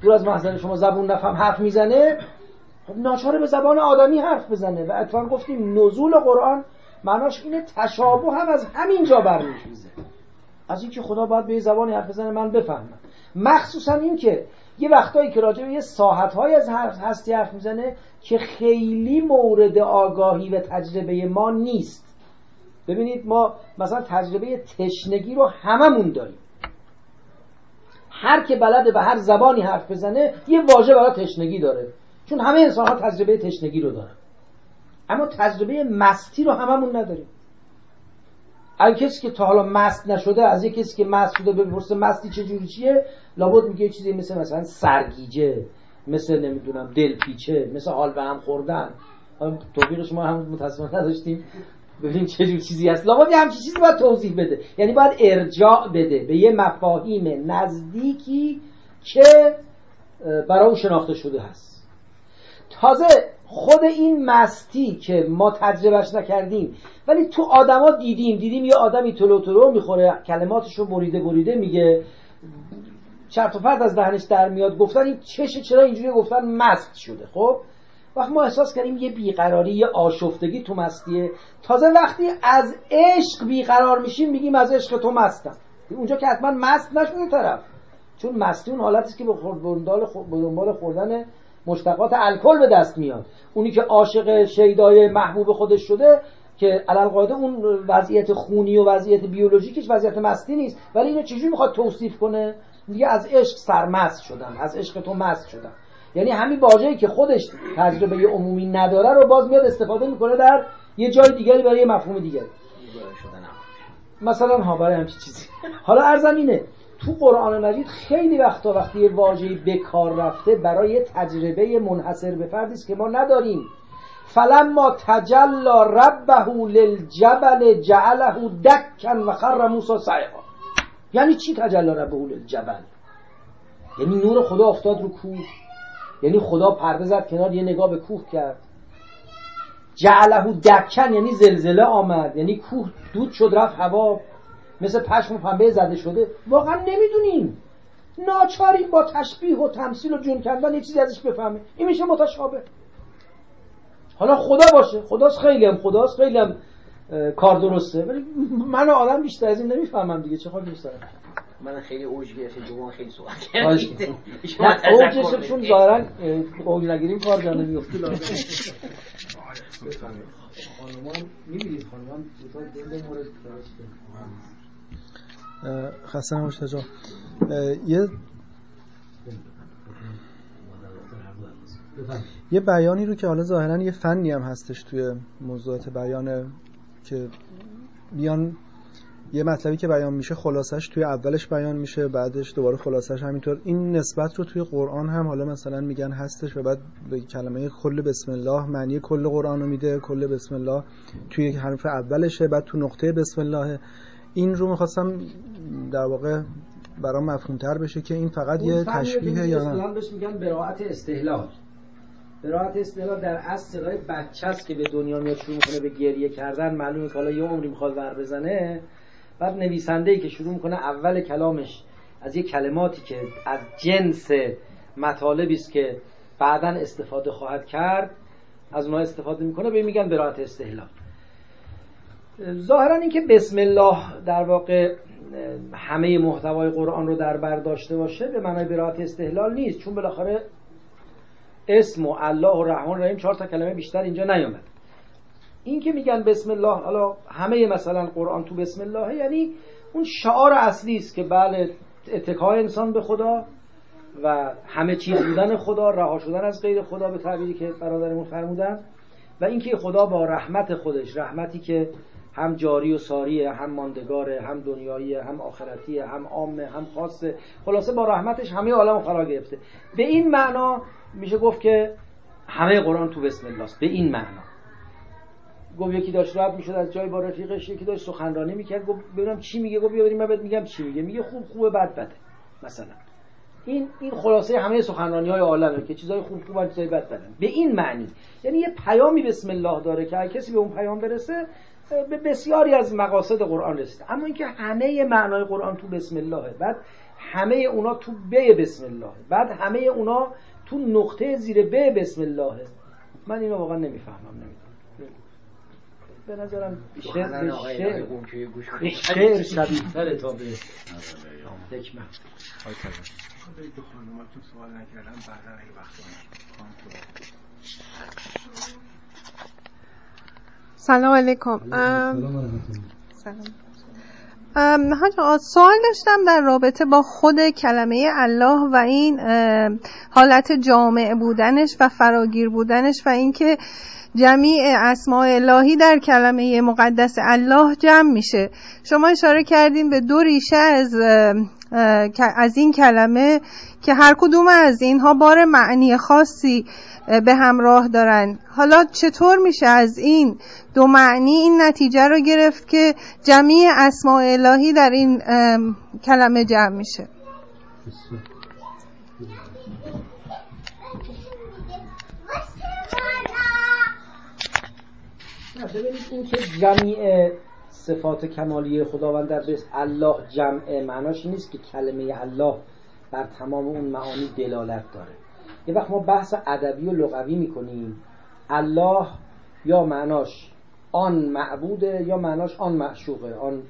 دور از محضر شما زبون نفهم حرف می‌زنه خب ناچاره به زبان آدمی حرف بزنه. و اتفاقا گفتیم نزول قرآن معناش اینه تشابه هم از همینجا برمیخیزه از اینکه خدا باید به زبانی حرف بزنه من بفهمم. مخصوصا این که یه وقتایی که راجع به یه ساحتهای از هستی حرف می‌زنه که خیلی مورد آگاهی و تجربه ما نیست. ببینید ما مثلا تجربه تشنگی رو هممون داریم. هر که بلده به هر زبانی حرف بزنه یه واژه برای تشنگی داره. چون همه انسان ها تجربه تشنگی رو دارن. اما تجربه مستی رو هممون نداریم. اگه کسی که تا حالا مست نشده از یک کسی که مست شده بپرسه مستی چه جوری چیه لابد میگه چیزی مثل مثلا سرگیجه مثل نمی‌دونم دلپیچه مثل حال به هم خوردن. توفیق شما هم متاسفانه نداشتیم. ببینیم چه جور چیزی هست. لابد همچین چیزی باید توضیح بده. یعنی باید ارجاع بده به یه مفاهیم نزدیکی که برای او شناخته شده هست. تازه خود این مستی که ما تجربهش نکردیم ولی تو آدما دیدیم دیدیم یه آدمی تلو تلو می‌خوره کلماتش رو بریده بریده میگه چرت و پرت از دهنش در میاد گفتن این چشه چرا اینجوری گفتن مست شده. خب وقت ما احساس کردیم یه بیقراری یه آشفتگی تو مستیه. تازه وقتی از عشق بیقرار میشیم میگیم از عشق تو مستم. اونجا که حتما مست نشده طرف. چون مستی اون حالتی که به دنبال خوردن مشتقات الکل به دست میاد. اونی که عاشق شیدای محبوب خودش شده که علل قاعده اون وضعیت خونی و وضعیت بیولوژیکش وضعیت مستی نیست ولی اینو چجوری می‌خواد توصیف کنه؟ دیگه از عشق سرمست شدم از عشق تو مست شدم یعنی همین واژه‌ای که خودش تجربه عمومی نداره رو باز میاد استفاده می‌کنه در یه جای دیگری برای یه مفهوم دیگری. مثلا ها برای همچین چیزی. حالا ارزم اینه تو قرآن مجید خیلی وقتا وقتی یه واژه‌ای به کار رفته برای تجربه منحصر به فردی است که ما نداریم. فلما تجلا ربه للجبل جعله دکن و خر موسی صعقا یعنی چی تجلا ربه للجبل؟ یعنی نور خدا افتاد رو کوه. یعنی خدا پرده زد کنار یه نگاه به کوه کرد. جعله دکن یعنی زلزله آمد. یعنی کوه دود شد رفت هوا. مثل پشم پنبه زده شده واقعا نمی‌دونیم. ناچاریم با تشبیه و تمثیل و جون کردن یه چیزی ازش بفهمه. این میشه متشابه. حالا خدا باشه. خداست خیلی هم خداست خیلی هم کار درسته. ولی من آدم بیشتر از این نمی‌فهمم دیگه. چه خواهی بیشتر من خیلی اوج گرفته جوان خیلی صحبت کردید. اوجش چون ظاهرا اوج نگیریم کار جا نمیفته خانومان می‌بینید خانومان دو مورد خسته نباشید جا یه یه بیانی رو که حالا ظاهرا یه فنی هم هستش توی موضوعات بیان که بیان یه مطلبی که بیان میشه خلاصش توی اولش بیان میشه بعدش دوباره خلاصش همینطور. این نسبت رو توی قرآن هم حالا مثلا میگن هستش و بعد به کلمه کل بسم الله معنی کل قرآن رو میده کل بسم الله توی حرف اولشه بعد تو نقطه بسم الله این رو می‌خواستم در واقع برام مفهوم تر بشه که این فقط یه تشبیه یا نه؟ بهش میگن براعت استهلال براعت استهلال در اصل صدای بچه است که به دنیا میاد شروع می‌کنه به گریه کردن. معلومه که حالا یه عمری می‌خواد ور بزنه. بعد نویسنده ای که شروع می‌کنه اول کلامش از یه کلماتی که از جنس مطالبی است که بعدا استفاده خواهد کرد از اونها استفاده می‌کنه به میگن براعت استهلال ظاهرا اینکه بسم الله در واقع همه محتوای قرآن رو در بر داشته باشه به معنای براعت استهلال نیست. چون بالاخره اسم و الله و رحمان رحیم چهار تا کلمه بیشتر اینجا نیامد این که میگن بسم الله حالا همه مثلا قرآن تو بسم الله یعنی اون شعار اصلی است که بله اتکای انسان به خدا و همه چیز بودن خدا رها شدن از غیر خدا به تعبیری که برادرمون فرمودن و اینکه خدا با رحمت خودش رحمتی که هم جاری و ساریه هم ماندگاره هم دنیاییه هم آخرتیه هم عامه هم خاصه. خلاصه با رحمتش همه عالم فرا گرفته. به این معنا میشه گفت که همه قرآن تو بسم الله به این معنا. گفت یکی داشت رد می‌شد از جای با رفیقش یکی داشت سخنرانی می‌کرد گفت ببینم چی میگه گفت بیا من بهت میگم چی میگه. میگه خوب خوبه بد بده. مثلا. این این خلاصه همه سخنرانی های عالمه که چیزای خوب خوب چیزای بد بدن. به این معنی. یعنی یه پیامی بسم الله داره که هر کسی به اون پیام برسه به بسیاری از مقاصد قرآن رسیده. اما اینکه همه معنای قرآن تو بسم الله بعد همه اونا تو به بسم الله بعد همه اونا تو نقطه زیر به بسم الله من اینو واقعا نمی‌فهمم نمی‌دونم. به نظرم شعر به شعر شبیه تره تا به حکمت. دو خانوماتون سوال نکردم بعدا اگه وقت سلام علیکم. سلام حاج سوال داشتم در رابطه با خود کلمه الله و این حالت جامع بودنش و فراگیر بودنش و اینکه جمیع اسماء الهی در کلمه مقدس الله جمع میشه. شما اشاره کردین به دو ریشه از از این کلمه که هر کدوم از اینها بار معنی خاصی به همراه دارن. حالا چطور میشه از این دو معنی این نتیجه رو گرفت که جمیع اسماء الهی در این کلمه جمع میشه؟ ببینید این که جمیع صفات کمالی خداوند در بس الله جمع معناش نیست که کلمه الله بر تمام اون معانی دلالت داره. یه وقت ما بحث ادبی و لغوی می‌کنیم. الله یا معناش آن معبوده یا معناش آن معشوقه. آن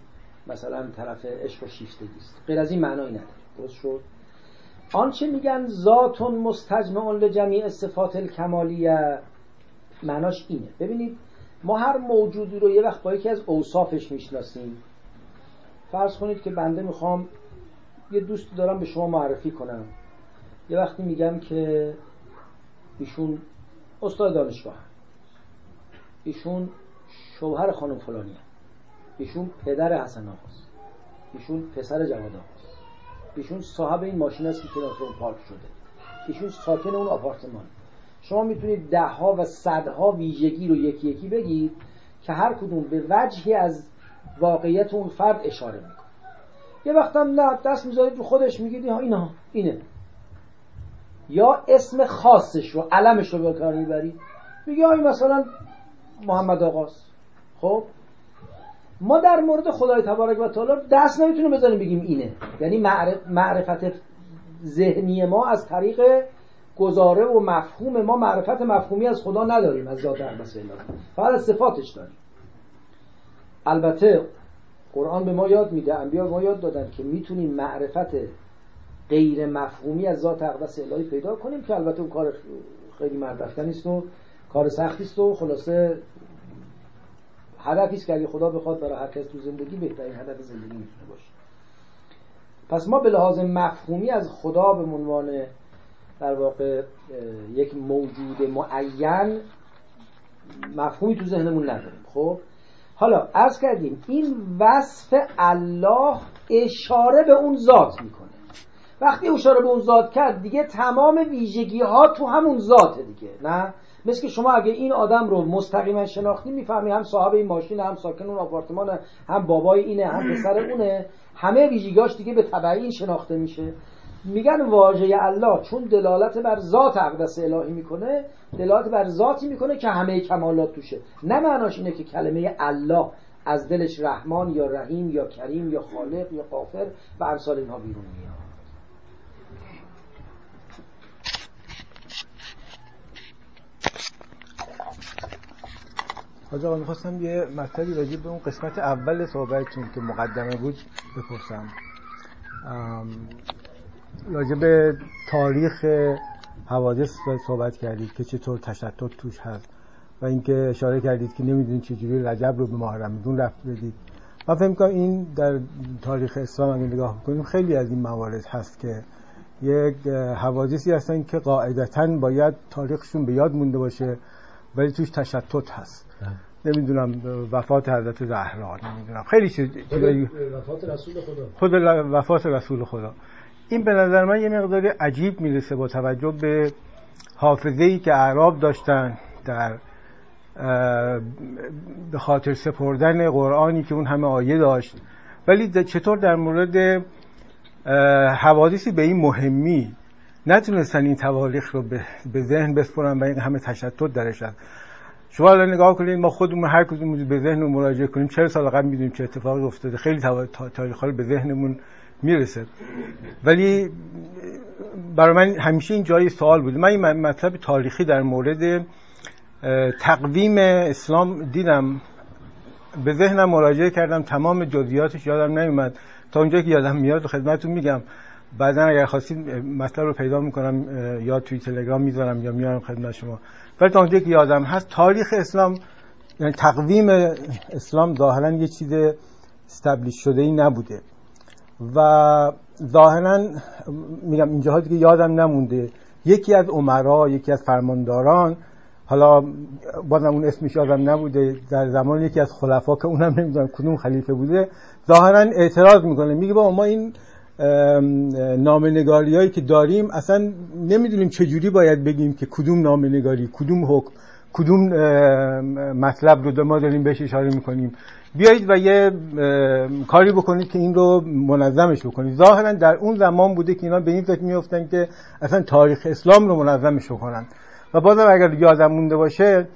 مثلا طرف عشق و شیفتگی است. غیر از این معنایی نداره. درست شد؟ آنچه میگن ذات مستجمع لجمیع صفات الکمالیه معناش اینه. ببینید ما هر موجودی رو یه وقت با یکی از اوصافش می‌شناسیم. فرض کنید که بنده می‌خوام یه دوست دارم به شما معرفی کنم. یه وقتی میگم که ایشون استاد دانشگاه. ایشون شوهر خانم فلانی ایشون پدر حسن آقاست. ایشون پسر جواد آقاست. ایشون صاحب این ماشین است که کنار پارک شده. ایشون ساکن اون آپارتمان. شما می‌تونید ده ها و صدها ویژگی رو یکی یکی بگید که هر کدوم به وجهی از واقعیت اون فرد اشاره می‌کنه. یه وقت هم نه دست می‌ذارید رو خودش میگید اینا اینه. یا اسم خاصش رو علمش رو به کار می‌برید. میگه آی مثلا محمد آقاست خب؟ ما در مورد خدای تبارک و تعالی دست نمی‌تونیم بزنیم بگیم اینه. یعنی معرفت ذهنی ما از طریق گزاره و مفهوم ما معرفت مفهومی از خدا نداریم از ذات اقدس الهی فقط از صفاتش داریم. البته قرآن به ما یاد میده انبیا ما یاد دادن که می‌تونیم معرفت غیر مفهومی از ذات اقدس الهی پیدا کنیم که البته اون کار خیلی مردفتنی است و کار سختی است و خلاصه هدفی است که اگه خدا بخواد برای هر کس تو زندگی بهترین هدف زندگی می‌تونه باشه. پس ما به لحاظ مفهومی از خدا به عنوان در واقع یک موجود معین مفهومی تو ذهنمون نداریم. خب؟ حالا عرض کردیم این وصف الله اشاره به اون ذات می‌کنه. وقتی اشاره به اون ذات کرد دیگه تمام ویژگی ها تو همون ذاته دیگه نه؟ مثل که شما اگه این آدم رو مستقیما شناختی می‌فهمی هم صاحب این ماشین هم ساکن اون آپارتمان هم بابای اینه هم پسر اونه. همه ویژگیاش دیگه به تبعی این شناخته میشه. میگن واژه الله چون دلالت بر ذات اقدس الهی می‌کنه دلالت بر ذاتی می‌کنه که همه کمالات توشه. نه معناش اینه که کلمه الله از دلش رحمان یا رحیم یا کریم یا خالق یا قافر و امثال اینها بیرون میاد. حاج آقا می‌خواستم یه مطلبی راجع به اون قسمت اول صحبتتون که مقدمه بود بپرسم. راجع به تاریخ حوادث صحبت کردید که چطور تشتت توش هست و اینکه اشاره کردید که نمی‌دونید چجوری رجب رو به ماه رمضان رفت بدید. من فکر کنم این در تاریخ اسلام اگه نگاه کنیم خیلی از این موارد هست که یک حوادثی هستن که قاعدتا باید تاریخشون به یاد مونده باشه ولی توش تشتت هست. نمی‌دونم وفات حضرت زهرا نمی‌دونم خیلی چیز وفات رسول خدا. خود وفات رسول خدا. این به نظر من یه مقدار عجیب می‌رسه با توجه به حافظه ای که اعراب داشتن در به خاطر سپردن قرآنی که اون همه آیه داشت. ولی چطور در مورد حوادثی به این مهمی نتونستن این تواریخ رو به ذهن بسپرن و این همه تشتت درش هست؟ شما الان نگاه کنید ما خودمون هر کدوم به ذهن مراجعه کنیم. چه سال قبل می‌دونیم چه اتفاقی افتاده؟ خیلی تاریخ به ذهنمون می‌رسه. ولی برای من همیشه این جای سوال بود. من این مطلب تاریخی در مورد تقویم اسلام دیدم. به ذهنم مراجعه کردم. تمام جزئیاتش یادم نمیومد تا اونجایی که یادم میاد خدمتتون میگم. بعدا اگر خواستید مطلب رو پیدا می‌کنم یا توی تلگرام می‌ذارم یا میارم خدمت شما. ولی تا اونجایی که یادم هست تاریخ اسلام یعنی تقویم اسلام ظاهرا یه چیز استبلیش شده ای نبوده. و ظاهرا میگم اینجاها دیگه یادم نمونده یکی از عمرا یکی از فرمانداران حالا بازم اون اسمش یادم نبوده در زمان یکی از خلفا که اونم نمی‌دونم کدوم خلیفه بوده ظاهرا اعتراض می‌کنه. میگه با ما این نامنگاری هایی که داریم اصلا نمی‌دونیم چجوری باید بگیم که کدوم نامنگاری کدوم حکم کدوم مطلب رو ما داریم بهش اشاره می‌کنیم. بیایید و یه کاری بکنید که این رو منظمش بکنید. ظاهرا در اون زمان بوده که اینا به این فکر میفتن که اصلا تاریخ اسلام رو منظمش بکنن. و بازم اگر یادم مونده باشه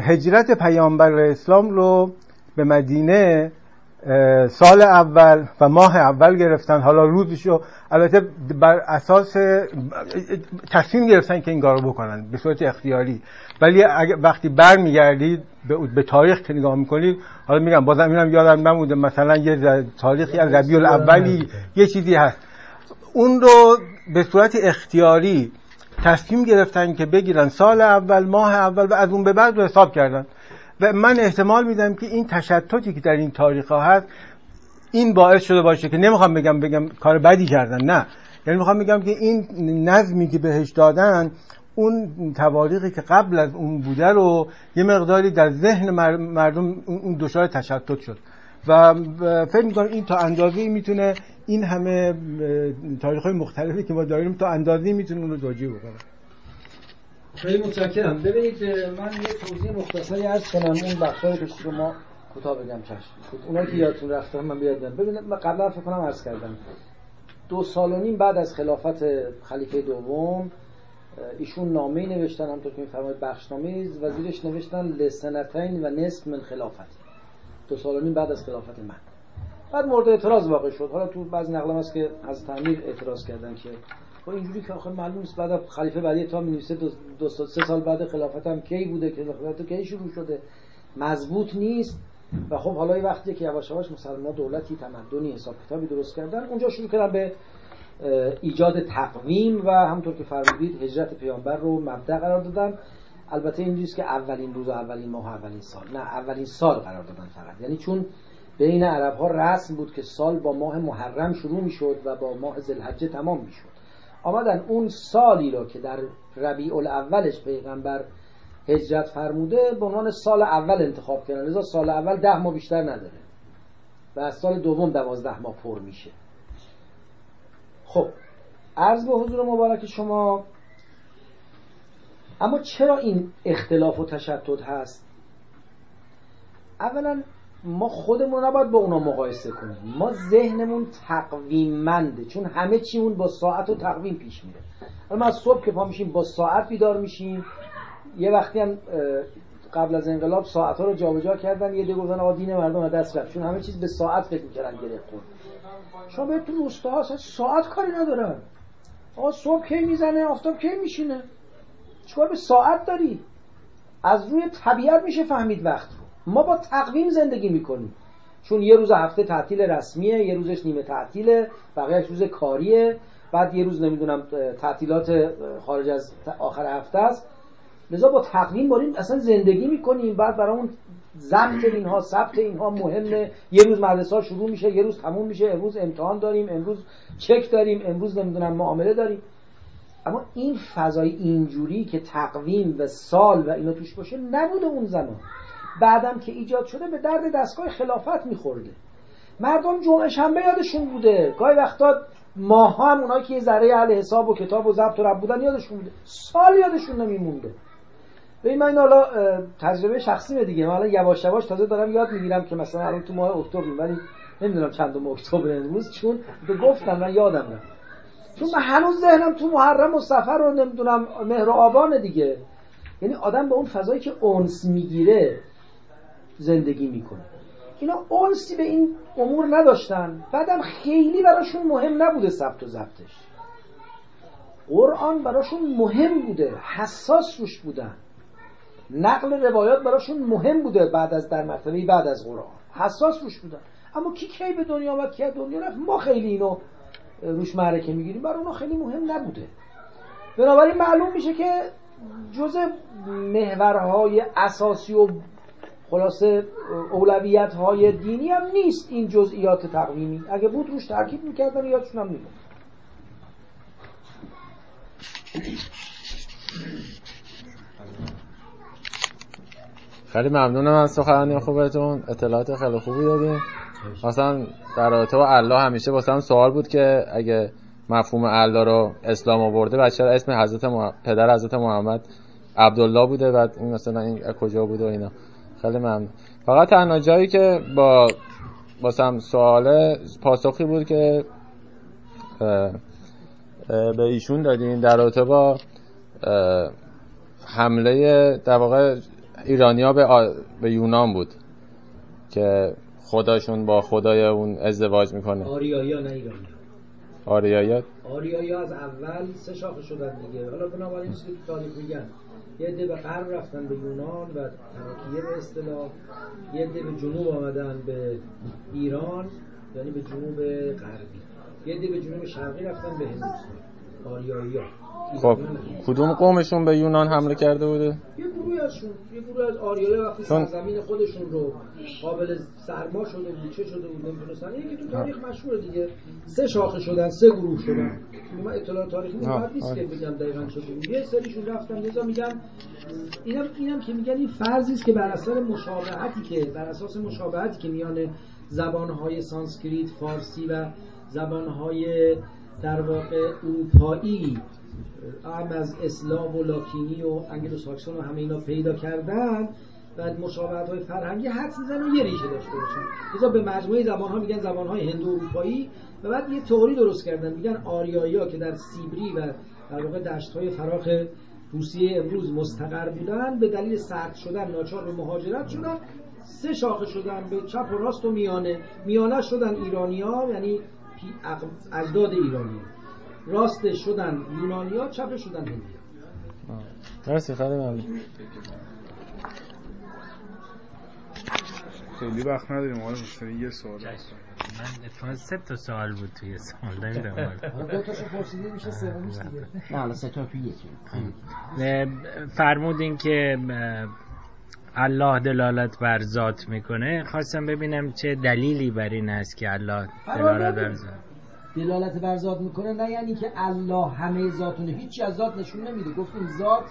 هجرت پیامبر اسلام رو به مدینه سال اول و ماه اول گرفتن. حالا روزشو البته بر اساس تصمیم گرفتن که این کارو بکنن به صورت اختیاری. ولی وقتی برمیگردید به, به تاریخ که نگاه می‌کنید حالا میگم بازم اینم یادم نموده مثلا یه تاریخی از ربیع الاولی یه چیزی هست. اون رو به صورت اختیاری تصمیم گرفتن که بگیرن. سال اول ماه اول و از اون به بعد رو حساب کردن. و من احتمال میدم که این تشتتی که در این تاریخ هست این باعث شده باشه که نمی‌خوام بگم بگم کار بدی کردن نه. یعنی می‌خوام بگم که این نظمی که بهش دادن اون تواریخی که قبل از اون بوده رو یه مقداری در ذهن مردم اون دچار تشتت شد. و فکر می‌کنم این تا اندازه می‌تونه این همه تاریخ های مختلفی که ما داریم تا اندازه می‌تونه اون رو توجیه بکنه. خیلی متشکرم. ببینید من یه توضیح مختصری عرض کنم. اون بخشایی که ما کوتاه بگم چشم. اونایی که یادتون رفته من بیاد ببینید من قبلا فکر کنم عرض کردم. دو سال و نیم بعد از خلافت خلیفه دوم ایشون نامه نوشتن همطور که میفرمایید بخشنامه و زیرش نوشتن لسنتین و نصف من خلافت. دو سال و نیم بعد از خلافت من. بعد مورد اعتراض واقع شد. حالا تو بعضی نقل هست که از تعمیر اعتراض کردن که با اینجوری که آخه معلوم است بعد خلیفه بعدی تا می دو, دو سه سال بعد خلافت هم کی بوده که خلافت کی شروع شده؟ مضبوط نیست. و خب حالا وقتی که یواش یواش مسلمان دولتی تمدنی حساب کتابی درست کردن. اونجا شروع کردن به ایجاد تقویم و همونطور که فرمودید هجرت پیامبر رو مبدأ قرار دادن. البته اینجوریه که اولین روز و اولین ماه و اولین سال. نه اولین سال قرار دادن فقط. یعنی چون بین عرب ها رسم بود که سال با ماه محرم شروع می‌شد و با ماه ذوالحجه تمام می‌شد. آمدن اون سالی رو که در ربیع الاولش پیغمبر هجرت فرموده به عنوان سال اول انتخاب کردن. لذا سال اول ده ماه بیشتر نداره. و از سال دوم دوازده ماه پر میشه. خب عرض به حضور مبارک شما اما چرا این اختلاف و تشتت هست؟ اولا ما خودمون نباید با اونا مقایسه کنیم. ما ذهنمون تقویممنده چون همه چیمون با ساعت و تقویم پیش میره. ما از صبح که پا میشیم با ساعت بیدار میشیم. یه وقتی هم قبل از انقلاب ساعت ها رو جابجا کردن یه دیگه گفتن آقا دین مردم دست رفت. چون همه چیز به ساعت فکر می‌کردن گرفت شما به تو روستا ساعت کاری ندارن. آقا صبح کی می‌زنه؟ آفتاب کی میشینه؟ چیکار به ساعت داری؟ از روی طبیعت میشه فهمید وقت. ما با تقویم زندگی می‌کنیم. چون یه روز هفته تعطیل رسمیه یه روزش نیمه تعطیله بقیهش روز کاریه. بعد یه روز نمی‌دونم تعطیلات خارج از آخر هفته است. لذا با تقویم باریم اصلا زندگی می‌کنیم. بعد برای اون ضبط اینها ثبت اینها مهمه. یه روز مدرسه ها شروع میشه یه روز تموم میشه. امروز امتحان داریم امروز چک داریم امروز نمی‌دونم معامله داریم. اما این فضای اینجوری که تقویم و سال و اینا توش باشه نبوده اون زمان. بعدم که ایجاد شده به درد دستگاه خلافت میخورده. مردم جمعه شنبه یادشون بوده. گاهی وقتا ماه هم اونایی که یه ذره اهل حساب و کتاب و ضبط و رب بودن یادشون بوده. سال یادشون نمیمونده. ببین من حالا تجربه شخصی دیگه. من یواش یواش تازه دارم یاد می‌گیرم که مثلا الان تو ماه اکتبر ولی نمی‌دونم چندم اکتبر امروز چون گفتم من یادم نه چون من هنوز ذهنم تو محرم و سفر رو نمی‌دونم مهر و آبان دیگه. یعنی آدم به اون فضایی که اونس می‌گیره زندگی می‌کنه. اینا اونسی به این امور نداشتن. بعدم خیلی براشون مهم نبوده ثبت و ضبطش. قرآن براشون مهم بوده. حساس روش بودن. نقل روایات براشون مهم بوده بعد از در مرتبه بعد از قرآن. حساس روش بودن. اما کی کی به دنیا و کی دنیا رفت؟ ما خیلی اینو روش معرکه می‌گیریم. برای اونا خیلی مهم نبوده. بنابراین معلوم میشه که جز محورهای اساسی و خلاصه اولویت های دینی هم نیست این جزئیات تقویمی. اگه بود روش تاکید می‌کردن یادشون هم میمون. خیلی ممنونم از سخنرانی خوبتون. اطلاعات خیلی خوبی دادیم مثلا در رابطه با الله همیشه واسه سوال بود که اگه مفهوم الله رو اسلام آورده بچه اسم حضرت پدر حضرت محمد عبدالله بوده؟ و این مثلا این کجا بوده و اینا. خیلی ممنون. فقط تنها جایی که با واسم سوال پاسخی بود که به ایشون دادین در رابطه با حمله در واقع ایرانیا به, به یونان بود که خداشون با خدای اون ازدواج می‌کنه. آریایا نه ایرانیا آریایا آریایا از اول سه شاخه شدن دیگه. حالا بنابراین چیزی که تاریخ میگن. یه عده به غرب رفتن به یونان و تراکیه به اصطلاح. یه عده به جنوب آمدن به ایران یعنی به جنوب غربی. یه عده به جنوب شرقی رفتن به هندوستان. آریایی خب کدوم قومشون به یونان حمله کرده بوده؟ یه گروه ازشون. یه گروه از آریایی وقتی چون... سرزمین خودشون رو قابل سرما شده بود چه شده بود نمی‌دونستن. یکی تو تاریخ مشهور دیگه. سه شاخه شدن سه گروه شدن. من اطلاع تاریخی نیست نیست که بگم دقیقاً گروه یه سریشون رفتن لذا میگم اینم اینم که میگن این فرضی است که بر اثر مشابهتی که بر اساس مشابهتی که میان زبانهای سانسکریت فارسی و زبانهای در واقع اروپایی هم از اسلام و لاکینی و انگلو ساکسون و همه اینا پیدا کردن و مشابهت های فرهنگی حد می‌زنن یه ریشه داشته باشن. لذا به مجموعه زبان ها میگن زبان های هندو اروپایی و بعد یه تئوری درست کردن. میگن آریایی که در سیبری و در واقع دشت های فراخ روسیه امروز مستقر بودن به دلیل سرد شدن ناچار به مهاجرت شدن. سه شاخه شدن به چپ و راست و میانه. میانه شدن ایرانیا یعنی اجداد ایرانی راست شدن یونانیا چپ شدن هندی مرسی خیلی ممنون خیلی وقت نداریم آقای مستری یه سوال من اتفاقا سه تا سوال بود توی سوال نمی‌دونم. دو تاشو پرسیدی میشه سومیش دیگه. نه حالا سه تا توی یکی. فرمودین که الله دلالت بر ذات می‌کنه. خواستم ببینم چه دلیلی بر این هست که الله دلالت بر ذات. دلالت بر ذات می‌کنه نه یعنی که الله همه ذاتونه. هیچی از ذات نشون نمیده. گفتیم ذات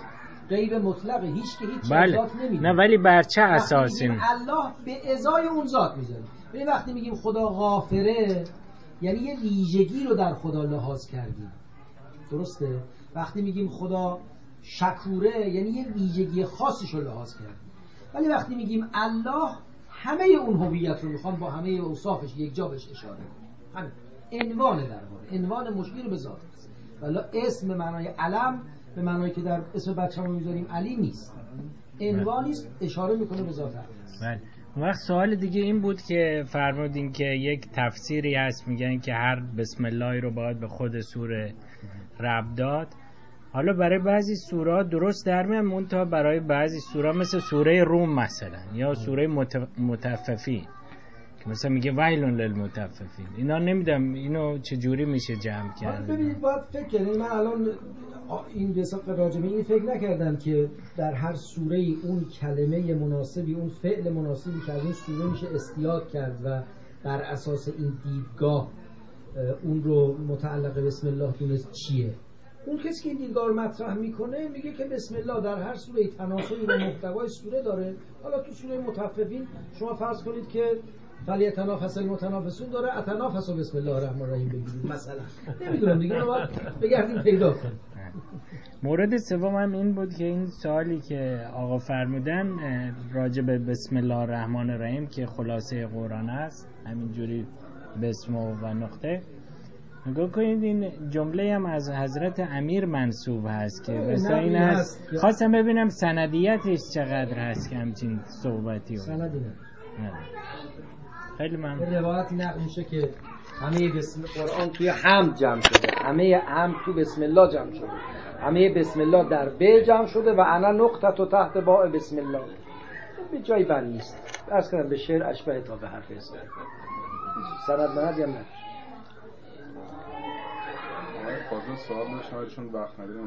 غیب مطلقه هیچ که هیچ بله. ذات نمیده نه ولی بر چه اساسی الله به ازای اون ذات می‌ذاره ببین وقتی میگیم خدا غافره یعنی یه ویژگی رو در خدا لحاظ کردیم. درسته؟ وقتی میگیم خدا شکوره یعنی یه ویژگی خاصش رو لحاظ کردیم. ولی وقتی میگیم الله همه اون هویت رو می‌خوان با همه اوصافش یک جا بهش اشاره همین. عنوان در واقع عنوان مشکل به ذات. ولی اسم معنای علم به معنایی که در اسم بچه‌مون می‌ذاریم علی نیست. عنوانی است اشاره می‌کنه به ذات بله. وقت سوال دیگه این بود که فرمودین که یک تفسیری هست میگن که هر بسم الله رو باید به خود سوره رب داد. حالا برای بعضی سورا درست در میان تا برای بعضی سورا مثل سوره روم مثلا یا سوره متففین. مثلا میگه ویلون للمتففین اینا نمیدم اینو چجوری میشه جمع کرد ببینید باید فکر کنید من الان این به راجبه این فکر نکردم که در هر سوره اون کلمه مناسبی اون فعل مناسبی که از اون سوره میشه استیاد کرد و بر اساس این دیدگاه اون رو متعلق بسم الله دونست چیه. اون کسی که این دیدگاه رو مطرح می‌کنه میگه که بسم الله در هر سوره تناسبی با محتوای سوره داره. حالا تو سوره متففین شما فرض کنید که ولی تنافس المتنافسون داره. اتنافس بسم الله الرحمن الرحیم بگیرید مثلا نمی‌دونم دیگه باید بگردیم پیدا کنیم. مورد سوم هم این بود که این سوالی که آقا فرمودن راجع به بسم الله الرحمن الرحیم که خلاصه قرآن است همینجوری بسم و نقطه. نگاه کنید این جمله هم از حضرت امیر منصوب هست که مثلا این هست. خواستم ببینم سندیتش چقدر هست که همچین صحبتی هست سندی خیلی من روایتی نقل میشه که همه بسم قرآن توی حمد جمع شده. همه هم تو بسم الله جمع شده. همه بسم الله در ب جمع شده و انا نقطه تو تحت باع بسم الله. به جایی بند نیست. ارز کنم به شعر اشبه تا به حرف اسم سند مند یا نه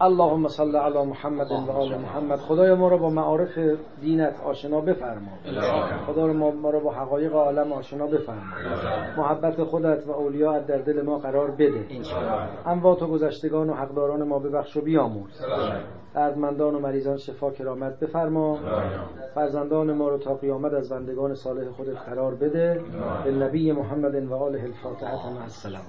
اللهم صل علی محمد و آل محمد. خدای ما را با معارف دینت آشنا بفرما. خدا ما را با حقایق عالم آشنا بفرما. محبت خودت و اولیاءت در دل ما قرار بده. اموات و گذشتگان و حقداران ما ببخش و بیامرز دردمندان و مریضان شفا کرامت بفرما. فرزندان ما رو تا قیامت از بندگان صالح خودت قرار بده. به نبی محمد و آله الفاتحه. مع السلام